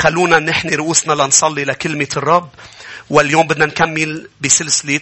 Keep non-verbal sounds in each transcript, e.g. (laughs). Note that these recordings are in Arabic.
خلونا نحني رؤوسنا لنصلي لكلمة الرب. واليوم بدنا نكمل بسلسلة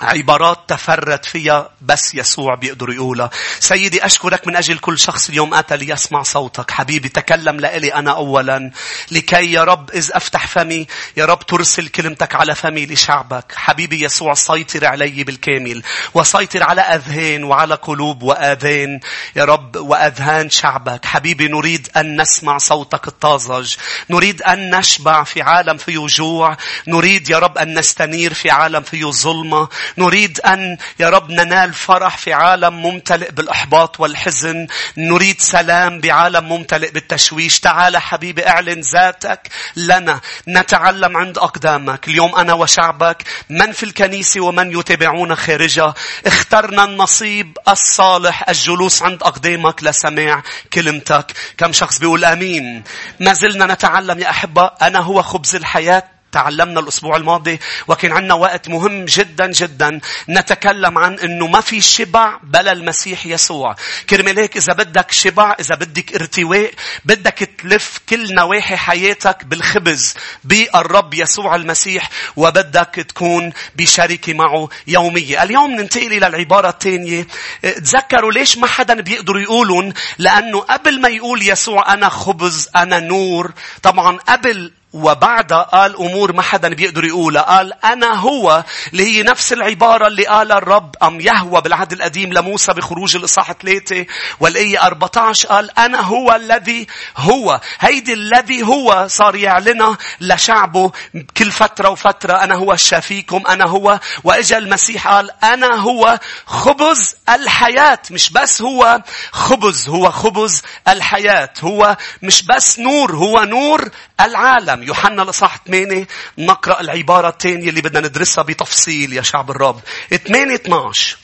عبارات تفرد فيها بس يسوع بيقدر يقولها. سيدي أشكرك من أجل كل شخص اليوم أتى ليسمع صوتك. حبيبي تكلم لإلي أنا أولا. لكي يا رب إذ أفتح فمي يا رب ترسل كلمتك على فمي لشعبك. حبيبي يسوع سيطر علي بالكامل. وسيطر على أذهان وعلى قلوب وآذان يا رب وأذهان شعبك. حبيبي نريد أن نسمع صوتك الطازج. نريد أن نشبع في عالم فيه جوع. نريد يا رب أن نستنير في عالم فيه ظلمة. نريد أن يا رب ننال فرح في عالم ممتلئ بالإحباط والحزن. نريد سلام بعالم ممتلئ بالتشويش. تعال حبيبي اعلن ذاتك لنا. نتعلم عند أقدامك. اليوم أنا وشعبك من في الكنيسة ومن يتابعون خارجها اخترنا النصيب الصالح الجلوس عند أقدامك لسماع كلمتك. كم شخص بيقول آمين. ما زلنا نتعلم يا أحبة أنا هو خبز الحياة تعلمنا الأسبوع الماضي وكان عندنا وقت مهم جدا جدا نتكلم عن أنه ما في شبع بلا المسيح يسوع. كرمال هيك إذا بدك شبع، إذا بدك ارتواء، بدك تلف كل نواحي حياتك بالخبز بالرب يسوع المسيح وبدك تكون بشركة معه يومية. اليوم ننتقل إلى العبارة الثانية. تذكروا ليش ما حدا بيقدر يقولون لأنه قبل ما يقول يسوع أنا خبز أنا نور طبعا قبل وبعدها قال أمور ما حدا بيقدر يقولها. قال أنا هو اللي هي نفس العبارة اللي قال الرب أم يهوى بالعهد القديم لموسى بخروج الإصحاح ثلاثة والآية 14 قال أنا هو الذي هو. هيدي الذي هو صار يعلنها لشعبه كل فترة وفترة. أنا هو شافيكم أنا هو. وإجا المسيح قال أنا هو خبز الحياة. مش بس هو خبز هو خبز الحياة. هو مش بس نور هو نور العالم. العالم يوحنا الإصحاح 8 نقرأ العبارة الثانية اللي بدنا ندرسها بتفصيل يا شعب الرب. 8 12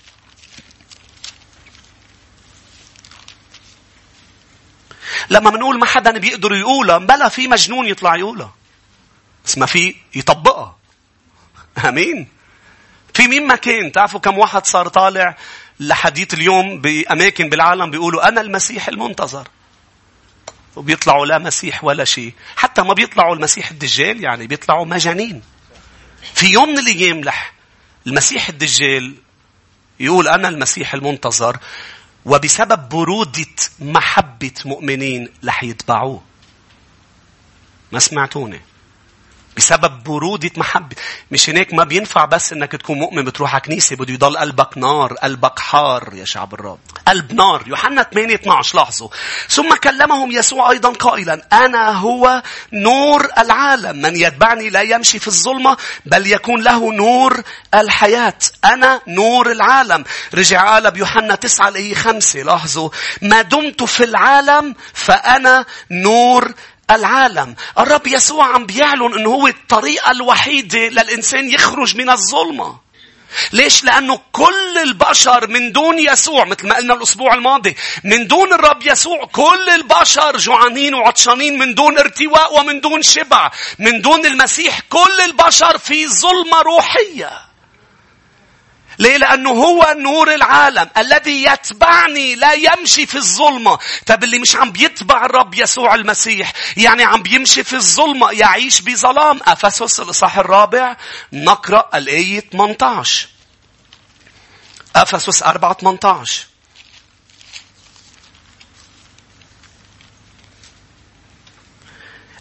لما بنقول ما حدا بيقدر يقولها بلا في مجنون يطلع يقولها. بس ما في يطبقها. آمين. في مين ما كان؟ تعرفوا كم واحد صار طالع لحديث اليوم بأماكن بالعالم بيقولوا أنا المسيح المنتظر. وبيطلعوا لا مسيح ولا شيء. حتى ما بيطلعوا المسيح الدجال يعني بيطلعوا مجانين. في يوم من الأيام لح المسيح الدجال يقول أنا المسيح المنتظر وبسبب برودة محبة مؤمنين رح يتبعوه. ما سمعتوني؟ بسبب برودة محبة. مش هناك ما بينفع بس إنك تكون مؤمن بتروح على كنيسة بده يضل قلبك نار قلبك حار يا شعب الرب. قلب نار. يوحنا 8 12 لاحظوا. ثم كلمهم يسوع أيضا قائلا أنا هو نور العالم. من يتبعني لا يمشي في الظلمة بل يكون له نور الحياة. أنا نور العالم. رجع قال بيوحنا 9 الايه 5 لاحظوا. ما دمت في العالم فأنا نور العالم. الرب يسوع عم بيعلن إنه هو الطريقة الوحيدة للإنسان يخرج من الظلمة. ليش؟ لأنه كل البشر من دون يسوع مثل ما قلنا الأسبوع الماضي من دون الرب يسوع كل البشر جوعانين وعطشانين من دون ارتواء ومن دون شبع من دون المسيح كل البشر في ظلمة روحية ليه؟ لأنه هو نور العالم الذي يتبعني لا يمشي في الظلمة. طب اللي مش عم بيتبع الرب يسوع المسيح يعني عم بيمشي في الظلمة يعيش بظلام. أفسس الإصحاح الرابع نقرأ الآية 18. أفسس 4 18.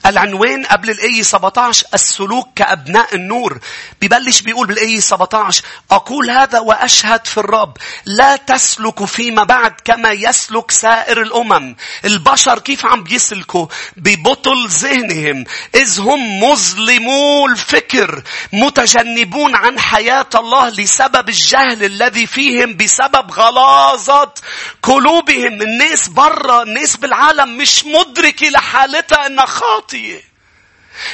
العنوان قبل الآية 17 السلوك كأبناء النور. ببلش بيقول بالآية 17 أقول هذا وأشهد في الرب لا تسلكوا فيما بعد كما يسلك سائر الأمم. البشر كيف عم بيسلكوا؟ ببطل ذهنهم إذ هم مظلمو الفكر متجنبون عن حياة الله لسبب الجهل الذي فيهم بسبب غلاظة قلوبهم. الناس برا الناس بالعالم مش مدركة لحالتها إنها خاطئة. خاطية.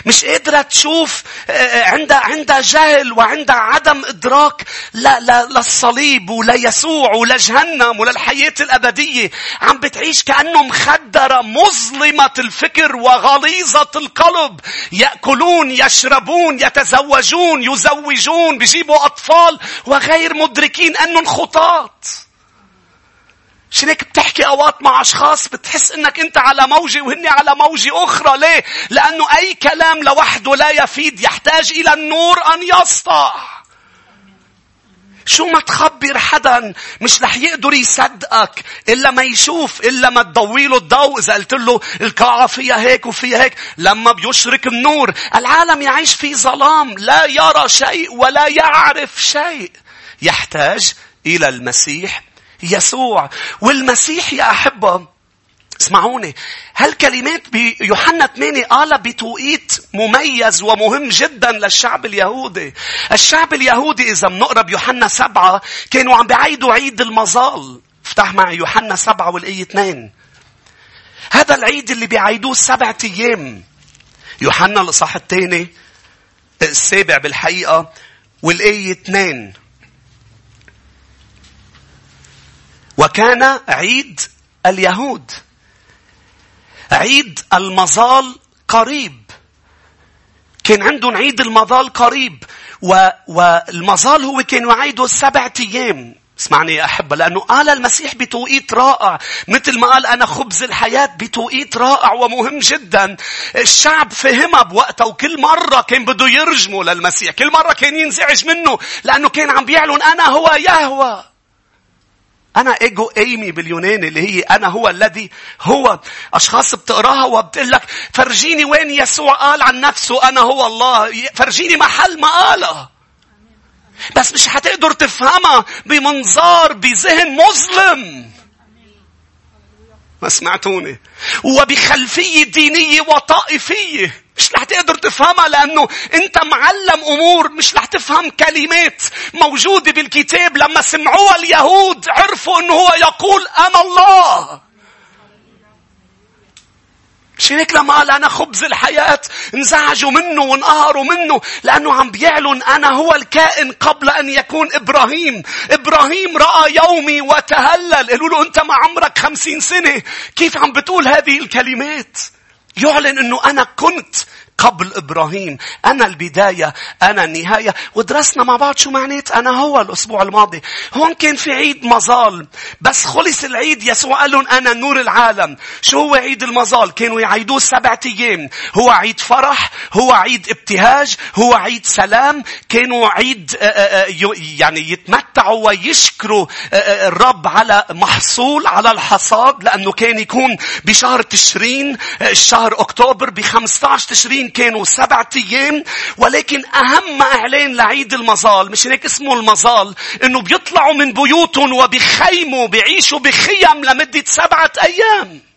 مش قادرة تشوف آه، آه، عندها عندها جهل وعندها عدم إدراك لا لا للصليب وليسوع ولجهنم وللحياة الأبدية. عم بتعيش كأنه مخدرة مظلمة الفكر وغليظة القلب. يأكلون يشربون يتزوجون يزوجون بيجيبوا أطفال وغير مدركين أنهم خطاط. هيك بتحكي أوقات مع أشخاص بتحس إنك أنت على موجة وهن على موجة أخرى. ليه؟ لأنه أي كلام لوحده لا يفيد. يحتاج إلى النور أن يسطع. شو ما تخبر حدا مش رح يقدر يصدقك. إلا ما يشوف إلا ما تضوي له الضوء. إذا قلت له القاعة فيها هيك وفيها هيك. لما بيشرك النور العالم يعيش في ظلام. لا يرى شيء ولا يعرف شيء. يحتاج إلى المسيح يسوع والمسيح يا أحبة اسمعوني هالكلمات بيوحنا 8 قالها بتوقيت مميز ومهم جدا للشعب اليهودي. الشعب اليهودي إذا بنقرأ بيوحنا سبعة كانوا عم بيعيدوا عيد المظال. افتح معي يوحنا سبعة والآية 2. هذا العيد اللي بيعيدوه سبعة أيام. يوحنا الإصحاح الثاني السابع بالحقيقة والآية 2. وكان عيد اليهود. عيد المظال قريب. كان عندهم عيد المظال قريب. و... والمظال هو كانوا يعيدوا سبعة أيام. اسمعني يا أحبة لأنه قال المسيح بتوقيت رائع. مثل ما قال أنا خبز الحياة بتوقيت رائع ومهم جدا. الشعب فهمها بوقتها وكل مرة كان بده يرجموا للمسيح. كل مرة كان ينزعج منه لأنه كان عم بيعلن أنا هو يهوى. أنا إيجو إيمي باليوناني اللي هي أنا هو الذي هو. أشخاص بتقراها وبتقول لك فرجيني وين يسوع قال عن نفسه أنا هو الله. فرجيني محل ما قالها بس مش هتقدر تفهمها بمنظار بذهن مظلم. ما سمعتوني. وبخلفية دينية وطائفية. مش رح تقدر تفهمها لأنه أنت معلم أمور مش رح تفهم كلمات موجودة بالكتاب لما سمعوها اليهود عرفوا أنه هو يقول أنا الله. مش هيك لما قال أنا خبز الحياة انزعجوا منه وانقهروا منه لأنه عم بيعلن أنا هو الكائن قبل أن يكون إبراهيم. إبراهيم رأى يومي وتهلل. قالوا له أنت ما عمرك خمسين سنة. كيف عم بتقول هذه الكلمات؟ يعلن أنه أنا كنت قبل إبراهيم. أنا البداية أنا النهاية. ودرسنا مع بعض شو معنات أنا هو الأسبوع الماضي. هون كان في عيد مظال بس خلص العيد يسوع قال لهم أنا نور العالم. شو هو عيد المظال كانوا يعيدوه سبعة أيام. هو عيد فرح هو عيد ابتهاج هو عيد سلام. كانوا عيد آه، آه، آه، يعني يتمتعوا ويشكروا الرب على محصول على الحصاد لأنه كان يكون بشهر تشرين الشهر أكتوبر ب 15 تشرين. كانوا سبعة أيام ولكن أهم إعلان لعيد المظال مش هيك اسمه المظال إنه بيطلعوا من بيوتهم وبيخيموا بيعيشوا بخيم لمدة سبعة أيام.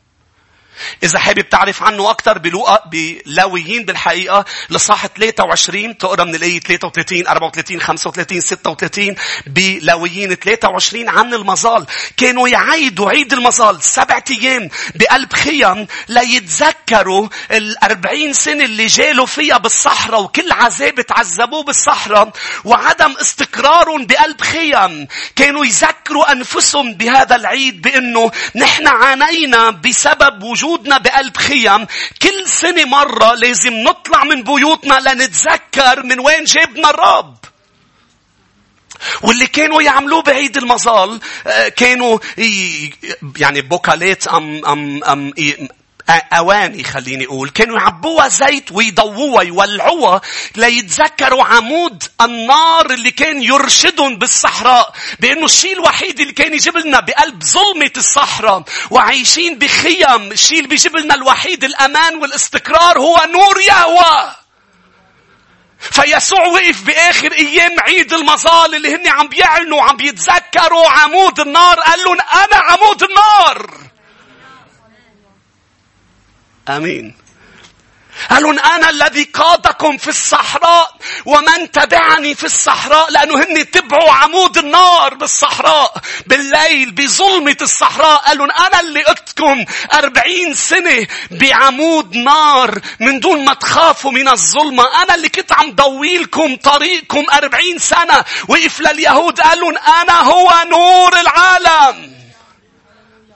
إذا حابب تعرف عنه أكثر بلوقا بلاويين بالحقيقة لصاح 23 تقرأ من الآية 33 34 35 36 بلاويين 23 عن المظال. كانوا يعيدوا عيد المظال سبعة أيام بقلب خيم ليتذكروا الأربعين سنة اللي جالوا فيها بالصحراء وكل عذاب تعذبوه بالصحراء وعدم استقرارهم بقلب خيم كانوا يذكروا أنفسهم بهذا العيد بأنه نحن عانينا بسبب وجود وجودنا بقلب خيم كل سنة مرة لازم نطلع من بيوتنا لنتذكر من وين جابنا الرب. واللي كانوا يعملوه بعيد المظال آه، كانوا يعني بوكالات أم أم أم أواني خليني أقول. كانوا يعبوها زيت ويضووها يولعوها ليتذكروا عمود النار اللي كان يرشدهم بالصحراء بأنه الشيء الوحيد اللي كان يجيب لنا بقلب ظلمة الصحراء وعايشين بخيم الشيء اللي بيجيب لنا الوحيد الأمان والاستقرار هو نور يهوه فيسوع وقف بآخر أيام عيد المظال اللي هن عم بيعلنوا وعم بيتذكروا عمود النار قال لهم أنا عمود النار. آمين. قالوا أنا الذي قادكم في الصحراء ومن تبعني في الصحراء لأنه هن تبعوا عمود النار بالصحراء بالليل بظلمة الصحراء. قالوا أنا اللي قدتكم أربعين سنة بعمود نار من دون ما تخافوا من الظلمة. أنا اللي كنت عم ضويلكم طريقكم أربعين سنة وقف لليهود. قالوا أنا هو نور العالم.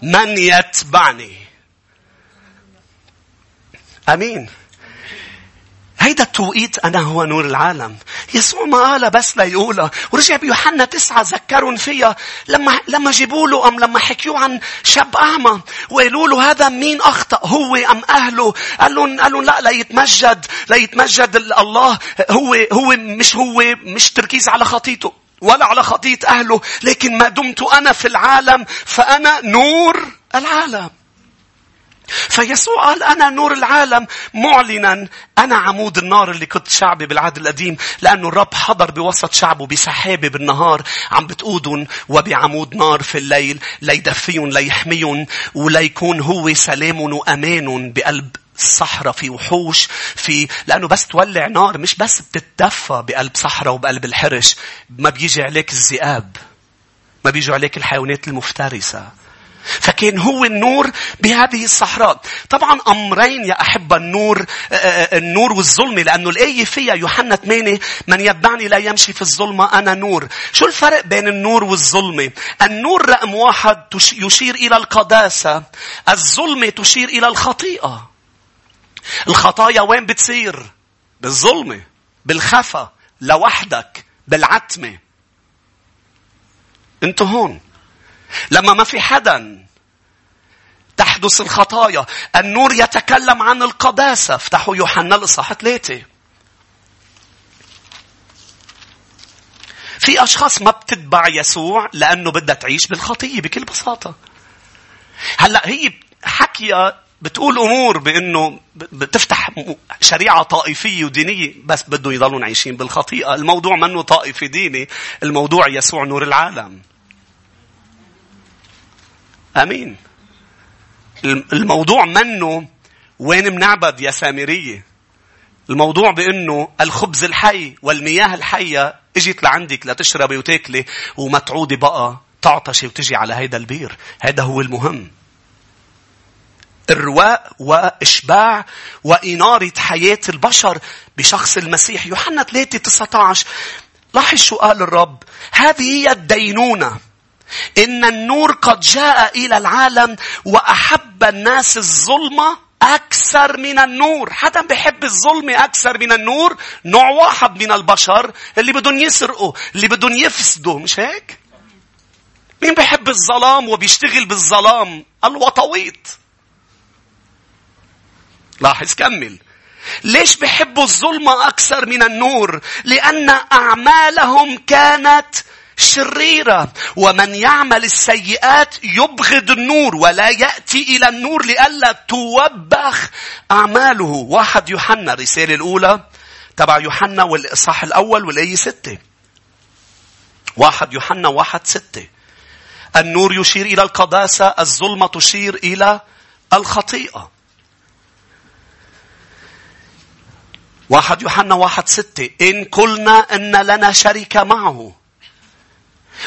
من يتبعني؟ آمين. هيدا التوقيت أنا هو نور العالم. يسوع ما قالها بس ليقولها ورجع بيوحنا تسعة ذكرهم فيها لما لما جيبوا له أم لما حكيوا عن شاب أعمى وقالوا له هذا مين أخطأ هو أم أهله؟ قال لهم قال لهم لا ليتمجد ليتمجد الله. هو هو مش هو مش تركيز على خطيته ولا على خطية أهله. لكن ما دمت أنا في العالم فأنا نور العالم. فيسوع قال أنا نور العالم. معلنا أنا عمود النار اللي كنت شعبي بالعهد القديم لأنه الرب حضر بوسط شعبه بسحابة بالنهار عم بتقودهم وبعمود نار في الليل ليدفيهم ليحميهم وليكون هو سلام وأمان بقلب الصحراء في وحوش في لأنه بس تولع نار مش بس بتتدفى بقلب صحراء وبقلب الحرش. ما بيجي عليك الذئاب ما بيجوا عليك الحيوانات المفترسة. فكان هو النور بهذه الصحراء. طبعا أمرين يا أحبة النور آه، آه، النور والظلمة لأنه الآية فيها يوحنا 8 من يتبعني لا يمشي في الظلمة أنا نور. شو الفرق بين النور والظلمة؟ النور رقم واحد يشير إلى القداسة. الظلمة تشير إلى الخطيئة. الخطايا وين بتصير؟ بالظلمة. بالخفا. لوحدك. بالعتمة. أنتوا هون. لما ما في حدا تحدث الخطايا النور يتكلم عن القداسة افتحوا يوحنا الإصحاح ثلاثة في أشخاص ما بتتبع يسوع لأنه بدها تعيش بالخطية بكل بساطة. هلأ هي حكية بتقول أمور بأنه بتفتح شريعة طائفية ودينية بس بدهم يضلون عايشين بالخطيئة. الموضوع منه طائفي ديني. الموضوع يسوع نور العالم. آمين. الموضوع منه وين منعبد يا سامرية؟ الموضوع بإنه الخبز الحي والمياه الحية إجت لعندك لتشربي وتاكلي وما تعودي بقى تعطشي وتجي على هيدا البير. هذا هو المهم. الرواء وإشباع وإنارة حياة البشر بشخص المسيح. يوحنا 3 19 لاحظ شو قال الرب؟ هذه هي الدينونة. إن النور قد جاء إلى العالم وأحب الناس الظلمة أكثر من النور. حدا بيحب الظلمة أكثر من النور؟ نوع واحد من البشر اللي بدهم يسرقوا، اللي بدهم يفسدوا، مش هيك؟ مين بيحب الظلام وبيشتغل بالظلام؟ الوطويط. لاحظ كمل. ليش بيحبوا الظلمة أكثر من النور؟ لأن أعمالهم كانت شريرة. ومن يعمل السيئات يبغض النور ولا يأتي إلى النور لئلا توبخ أعماله. واحد يوحنا الرسالة الأولى تبع يوحنا والإصحاح الأول والآية ستة. واحد يوحنا واحد ستة. النور يشير إلى القداسة الظلمة تشير إلى الخطيئة. واحد يوحنا واحد ستة. إن قلنا أن لنا شركة معه.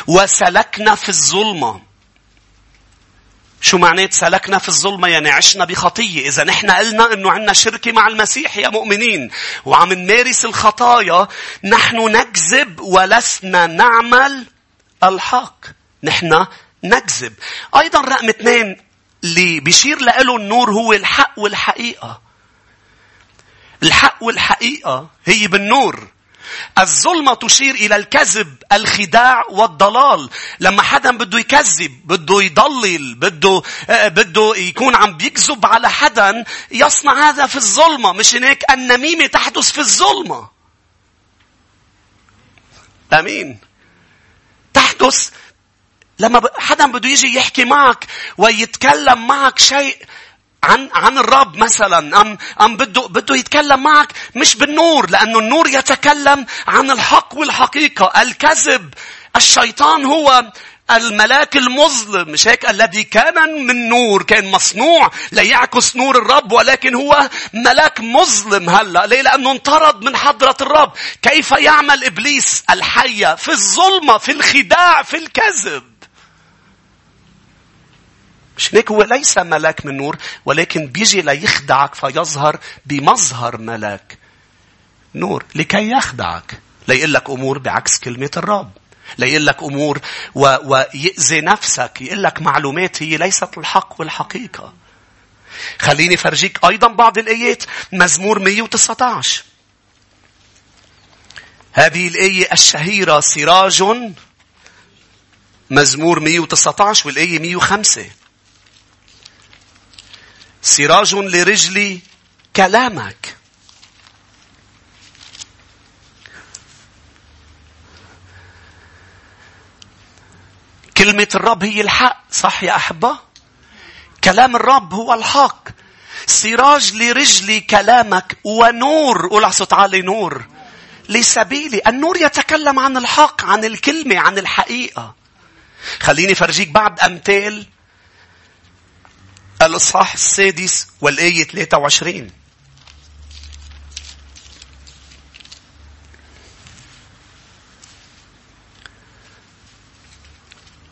وسلكنا في الظلمة. شو معنات سلكنا في الظلمة؟ يعني عشنا بخطية. إذا نحن قلنا أنه عنا شركة مع المسيح يا مؤمنين وعم نمارس الخطايا نحن نكذب ولسنا نعمل الحق. نحن نكذب. أيضا رقم اثنين اللي بيشير له النور هو الحق والحقيقة. الحق والحقيقة هي بالنور. الظلمة تشير إلى الكذب، الخداع والضلال. لما حدا بده يكذب، بده يضلل، بده آه، بده يكون عم بيكذب على حدا، يصنع هذا في الظلمة، مش هيك النميمة تحدث في الظلمة. آمين. تحدث لما حدا بده يجي يحكي معك ويتكلم معك شيء عن عن الرب مثلا ام أم بده بده يتكلم معك مش بالنور لأنه النور يتكلم عن الحق والحقيقة. الكذب الشيطان هو الملاك المظلم مش هيك؟ الذي كان من نور كان مصنوع ليعكس نور الرب ولكن هو ملاك مظلم هلأ. ليه؟ لأنه انطرد من حضرة الرب. كيف يعمل إبليس الحية في الظلمة في الخداع في الكذب؟ هيك هو ليس ملاك من نور ولكن بيجي ليخدعك فيظهر بمظهر ملاك نور لكي يخدعك. ليقول لك أمور بعكس كلمة الرب. ليقول لك أمور و... ويأذي نفسك. يقول لك معلومات هي ليست الحق والحقيقة. خليني فرجيك أيضا بعض الآيات مزمور 119 هذه الآية الشهيرة سراج مزمور 119 والآية 105 سراج لرجلي كلامك. كلمة الرب هي الحق صح يا أحبة؟ كلام الرب هو الحق. سراج لرجلي كلامك ونور. قول على صوت عالي نور. لسبيلي النور يتكلم عن الحق عن الكلمة عن الحقيقة. خليني فرجيك بعد أمثال الإصحاح السادس والآية 23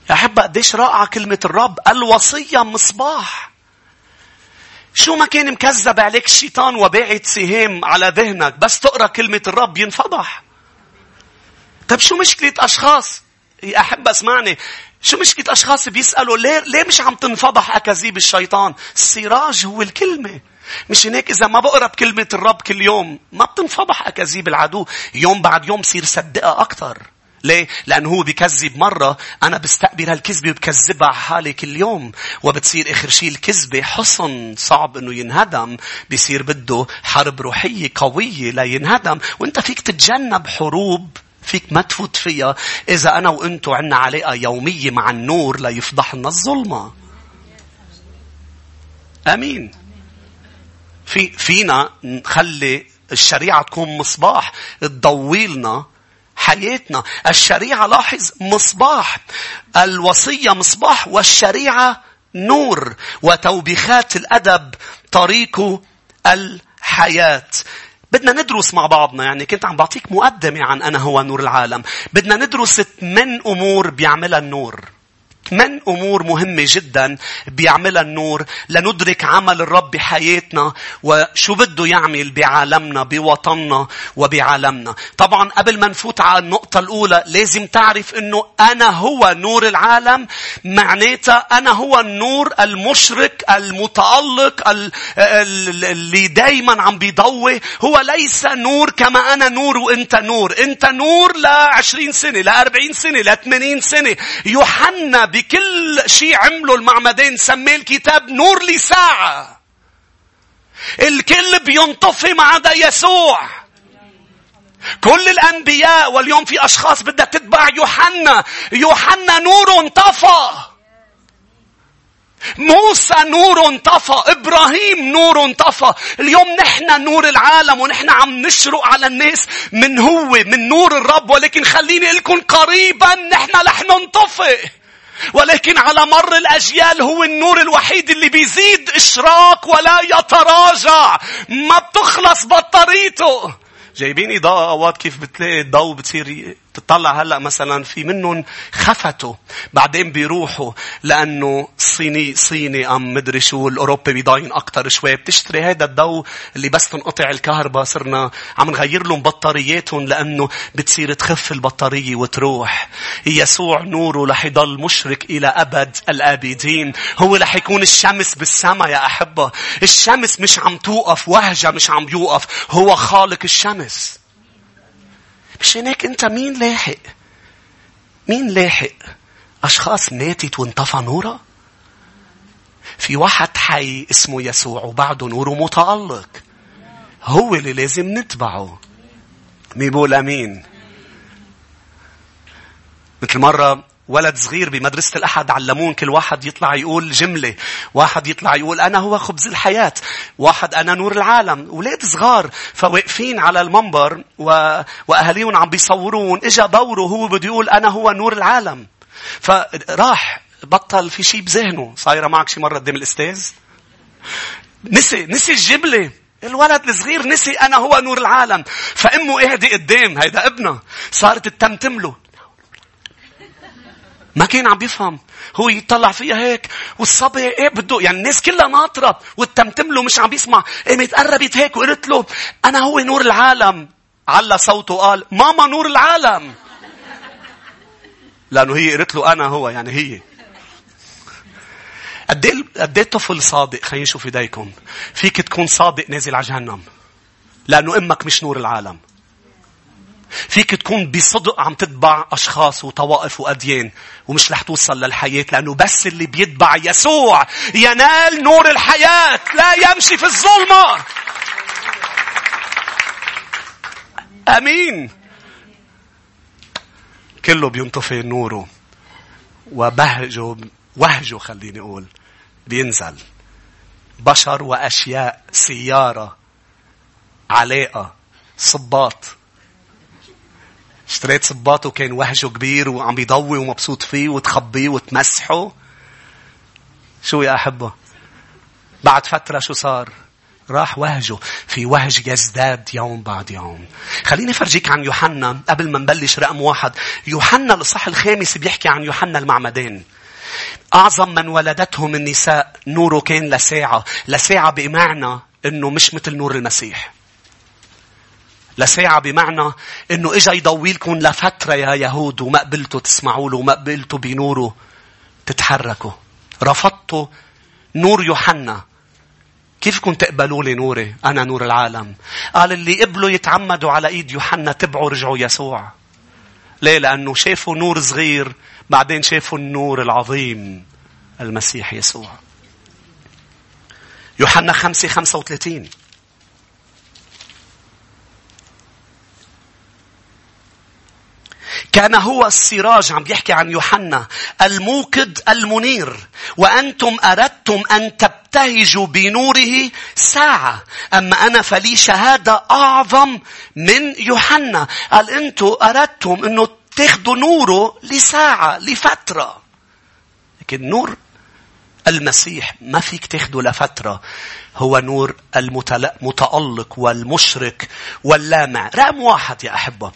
يا أحبة قديش رائعة كلمة الرب الوصية مصباح. شو ما كان مكذب عليك الشيطان وباعت سهام على ذهنك بس تقرأ كلمة الرب ينفضح. طيب شو مشكلة أشخاص؟ يا أحب اسمعني. شو مشكلة أشخاص بيسألوا ليه, ليه مش عم تنفضح أكاذيب الشيطان؟ السراج هو الكلمة. مش هيك إذا ما بقرأ بكلمة الرب كل يوم ما بتنفضح أكاذيب العدو. يوم بعد يوم صير صدقها أكثر. ليه؟ لأنه هو بكذب مرة أنا بستقبل هالكذبة وبكذبها على حالي كل يوم وبتصير آخر شيء الكذبة حصن صعب أنه ينهدم بيصير بده حرب روحية قوية لينهدم وإنت فيك تتجنب حروب فيك ما تفوت فيها إذا أنا وأنتو عنا علاقة يومية مع النور ليفضحنا الظلمة. أمين. في فينا نخلي الشريعة تكون مصباح تضوي لنا حياتنا. الشريعة لاحظ مصباح. الوصية مصباح والشريعة نور. وتوبيخات الأدب طريق الحياة. بدنا ندرس مع بعضنا يعني كنت عم بعطيك مقدمة عن أنا هو نور العالم. بدنا ندرس ثمان أمور بيعملها النور. ثمان أمور مهمة جدا بيعملها النور لندرك عمل الرب بحياتنا وشو بده يعمل بعالمنا بوطننا وبعالمنا. طبعا قبل ما نفوت على النقطة الأولى لازم تعرف أنه أنا هو نور العالم معناتها أنا هو النور المشرق المتألق اللي دايما عم بيضوي هو ليس نور كما أنا نور وأنت نور. أنت نور لعشرين سنة لأربعين سنة لثمانين سنة. يوحنا بكل شيء عمله المعمدين سميه الكتاب نور لساعة. الكل بينطفي ما عدا يسوع. كل الأنبياء واليوم في أشخاص بدها تتبع يوحنا. يوحنا نور انطفى. موسى نور انطفى إبراهيم نور انطفى اليوم نحن نور العالم ونحن عم نشرق على الناس من هو من نور الرب ولكن خليني لكم قريبا نحن رح ننطفئ ولكن على مر الأجيال هو النور الوحيد اللي بيزيد إشراق ولا يتراجع. ما بتخلص بطاريته. جايبين إضاءة أوقات كيف بتلاقي الضوء بتصير تطلع هلا مثلا في منهم خفتوا بعدين بيروحوا لأنه صيني صيني أم مدري شو الأوروبي بيضاين أكثر شوي بتشتري هذا الضوء اللي بس تنقطع الكهرباء صرنا عم نغير لهم بطارياتهم لأنه بتصير تخف البطارية وتروح. يسوع نوره رح يضل مشرك إلى أبد الآبدين. هو رح يكون الشمس بالسماء يا أحبة. الشمس مش عم توقف وهجة مش عم يوقف هو خالق الشمس. مش هناك انت مين لاحق؟ مين لاحق؟ أشخاص ماتت وانطفى نورها في واحد حي اسمه يسوع وبعده نوره متألق هو اللي لازم نتبعه. مين آمين. مثل مرة ولد صغير بمدرسة الأحد علمون كل واحد يطلع يقول جملة. واحد يطلع يقول أنا هو خبز الحياة. واحد أنا نور العالم. ولاد صغار فواقفين على المنبر و... وأهاليهم عم بيصورون. إجا دوره هو بده يقول أنا هو نور العالم. فراح بطل في شيء بذهنه. صايرة معك شي مرة قدام الأستاذ؟ نسي نسي الجملة. الولد الصغير نسي أنا هو نور العالم. فأمه قاعدة قدام. هيدا ابنها. صارت تتمتم له. ما كان عم بيفهم. هو يطلع فيها هيك والصبي إيه بده؟ يعني الناس كلها ناطرة والتمتم له مش عم بيسمع. قامت قربت هيك وقلت له أنا هو نور العالم. على صوته قال ماما نور العالم. (laughs) لأنه هي قالت له أنا هو. يعني هي. قد إيه قد إيه طفل صادق؟ خلينا نشوف إيديكم. فيك تكون صادق نازل على جهنم. لأنه أمك مش نور العالم. فيك تكون بصدق عم تتبع أشخاص وطوائف وأديان ومش رح توصل للحياة لأنه بس اللي بيتبع يسوع ينال نور الحياة لا يمشي في الظلمة. أمين. كله بينطفي نوره وبهجه وهجه خليني أقول بينزل. بشر وأشياء سيارة علاقة صباط. اشتريت صباط وكان وهجه كبير وعم بيضوي ومبسوط فيه وتخبيه وتمسحه. شو يا أحبة؟ بعد فترة شو صار؟ راح وهجه. في وهج يزداد يوم بعد يوم. خليني فرجيك عن يوحنا قبل ما نبلش رقم واحد. يوحنا الصح الخامس بيحكي عن يوحنا المعمدان. أعظم من ولدتهم النساء نوره كان لساعة. لساعة بمعنى أنه مش مثل نور المسيح. لساعة بمعنى إنه إجا يضويلكم لفترة يا يهود وما قبلتوا تسمعوا له وما قبلتوا بنوره تتحركوا. رفضتوا نور يوحنا. كيف كنت تقبلوا لي نوري؟ أنا نور العالم. قال اللي قبلوا يتعمدوا على إيد يوحنا تبعوا رجعوا يسوع. ليه؟ لأنه شافوا نور صغير بعدين شافوا النور العظيم المسيح يسوع. يوحنا 5 35 كان هو السراج عم بيحكي عن يوحنا الموقد المنير. وأنتم أردتم أن تبتهجوا بنوره ساعة. أما أنا فلي شهادة أعظم من يوحنا. قال أنتم أردتم أنه تاخذوا نوره لساعة لفترة. لكن نور المسيح ما فيك تاخده لفترة. هو نور المتألق والمشرك واللامع. رقم واحد يا أحبة.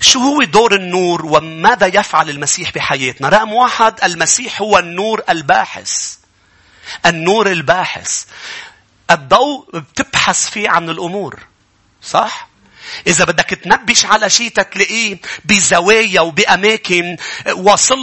شو هو دور النور وماذا يفعل المسيح بحياتنا؟ رقم واحد المسيح هو النور الباحث. النور الباحث. الضوء بتبحث فيه عن الأمور. صح؟ إذا بدك تنبش على شيء تتلاقيه بزوايا وبأماكن.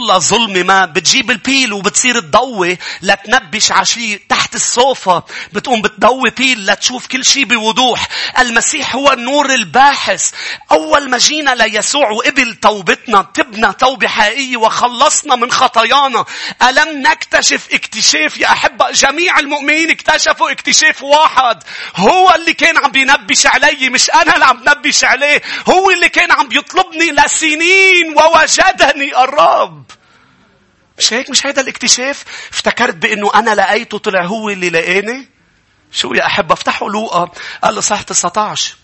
لها ظلمة ما بتجيب البيل وبتصير تضوي لتنبش على شيء تحت الصوفة. بتقوم بتضوي بيل لتشوف كل شيء بوضوح. المسيح هو النور الباحث. أول ما جينا ليسوع وقبل توبتنا تبنى توبة حقيقية وخلصنا من خطايانا. ألم نكتشف اكتشاف يا أحبة؟ جميع المؤمنين اكتشفوا اكتشاف واحد. هو اللي كان عم بينبش علي مش أنا اللي عم بنبش عليه. هو اللي كان عم بيطلبني لسنين ووجدني الرب. مش هيك؟ مش هيدا الاكتشاف؟ افتكرت بإنه أنا لقيته طلع هو اللي لقاني؟ شو يا احب افتحوا لوقا. قال له صح 19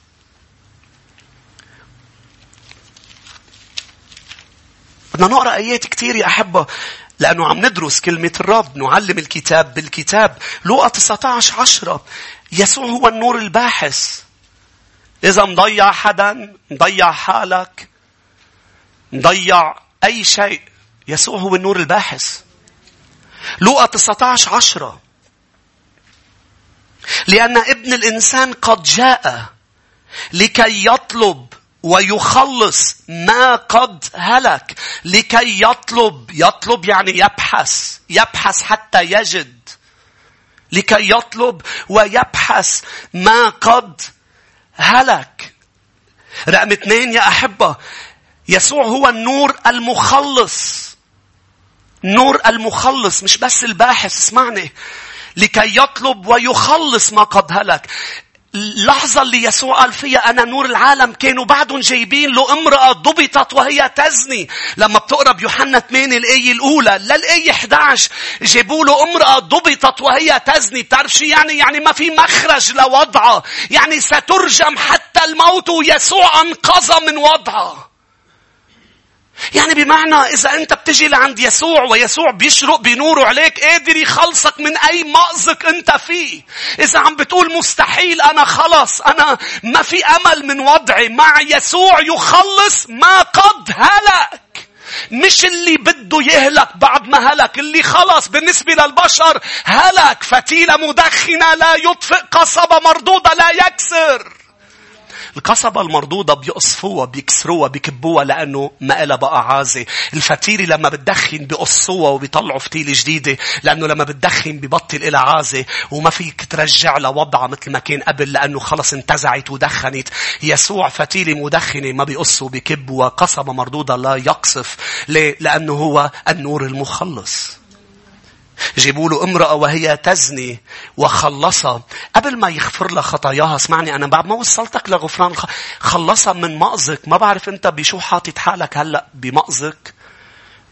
بدنا نقرأ آيات كثير يا أحبة لأنه عم ندرس كلمة الرب نعلم الكتاب بالكتاب. لوقا 19 10 يسوع هو النور الباحث. إذا مضيع حدا مضيع حالك مضيع أي شيء يسوع هو النور الباحث. لوقا 19 عشرة. لأن ابن الإنسان قد جاء لكي يطلب ويخلص ما قد هلك. لكي يطلب يطلب يعني يبحث يبحث حتى يجد. لكي يطلب ويبحث ما قد هلك. رقم اثنين يا أحبة يسوع هو النور المخلص. نور المخلص مش بس الباحث اسمعني لكي يطلب ويخلص ما قد هلك اللحظة اللي يسوع قال فيها أنا نور العالم كانوا بعدهم جايبين له امرأة ضبطت وهي تزني. لما بتقرا بيوحنا 8 الآية الأولى للآية 11 جابوا له امرأة ضبطت وهي تزني. بتعرف شو يعني؟ يعني ما في مخرج لوضعها. يعني سترجم حتى الموت ويسوع أنقذها من وضعها. يعني بمعنى إذا أنت بتجي لعند يسوع ويسوع بيشرق بنوره عليك قادر يخلصك من أي مأزق أنت فيه. إذا عم بتقول مستحيل أنا خلص أنا ما في أمل من وضعي مع يسوع يخلص ما قد هلك. مش اللي بده يهلك بعد ما هلك اللي خلص بالنسبة للبشر هلك فتيلة مدخنة لا يطفئ قصبة مردودة لا يكسر القصبة المردودة بيقصفوها بيكسروها بيكبوها لأنه ما إلها بقى عازة. الفتيلة لما بتدخن بيقصوها وبيطلعوا فتيلة جديدة لأنه لما بتدخن ببطل إلها عازة وما فيك ترجع لوضعها مثل ما كان قبل لأنه خلص انتزعت ودخنت. يسوع فتيلة مدخنة ما بيقصوا بيكبوا قصبة مردودة لا يقصف. ليه؟ لأنه هو النور المخلص. جيبوا له امرأة وهي تزني وخلصها قبل ما يغفر لها خطاياها اسمعني أنا بعد ما وصلتك لغفران الخ... خلصها من مأزق. ما بعرف أنت بشو حاطط حالك هلأ؟ بمأزق.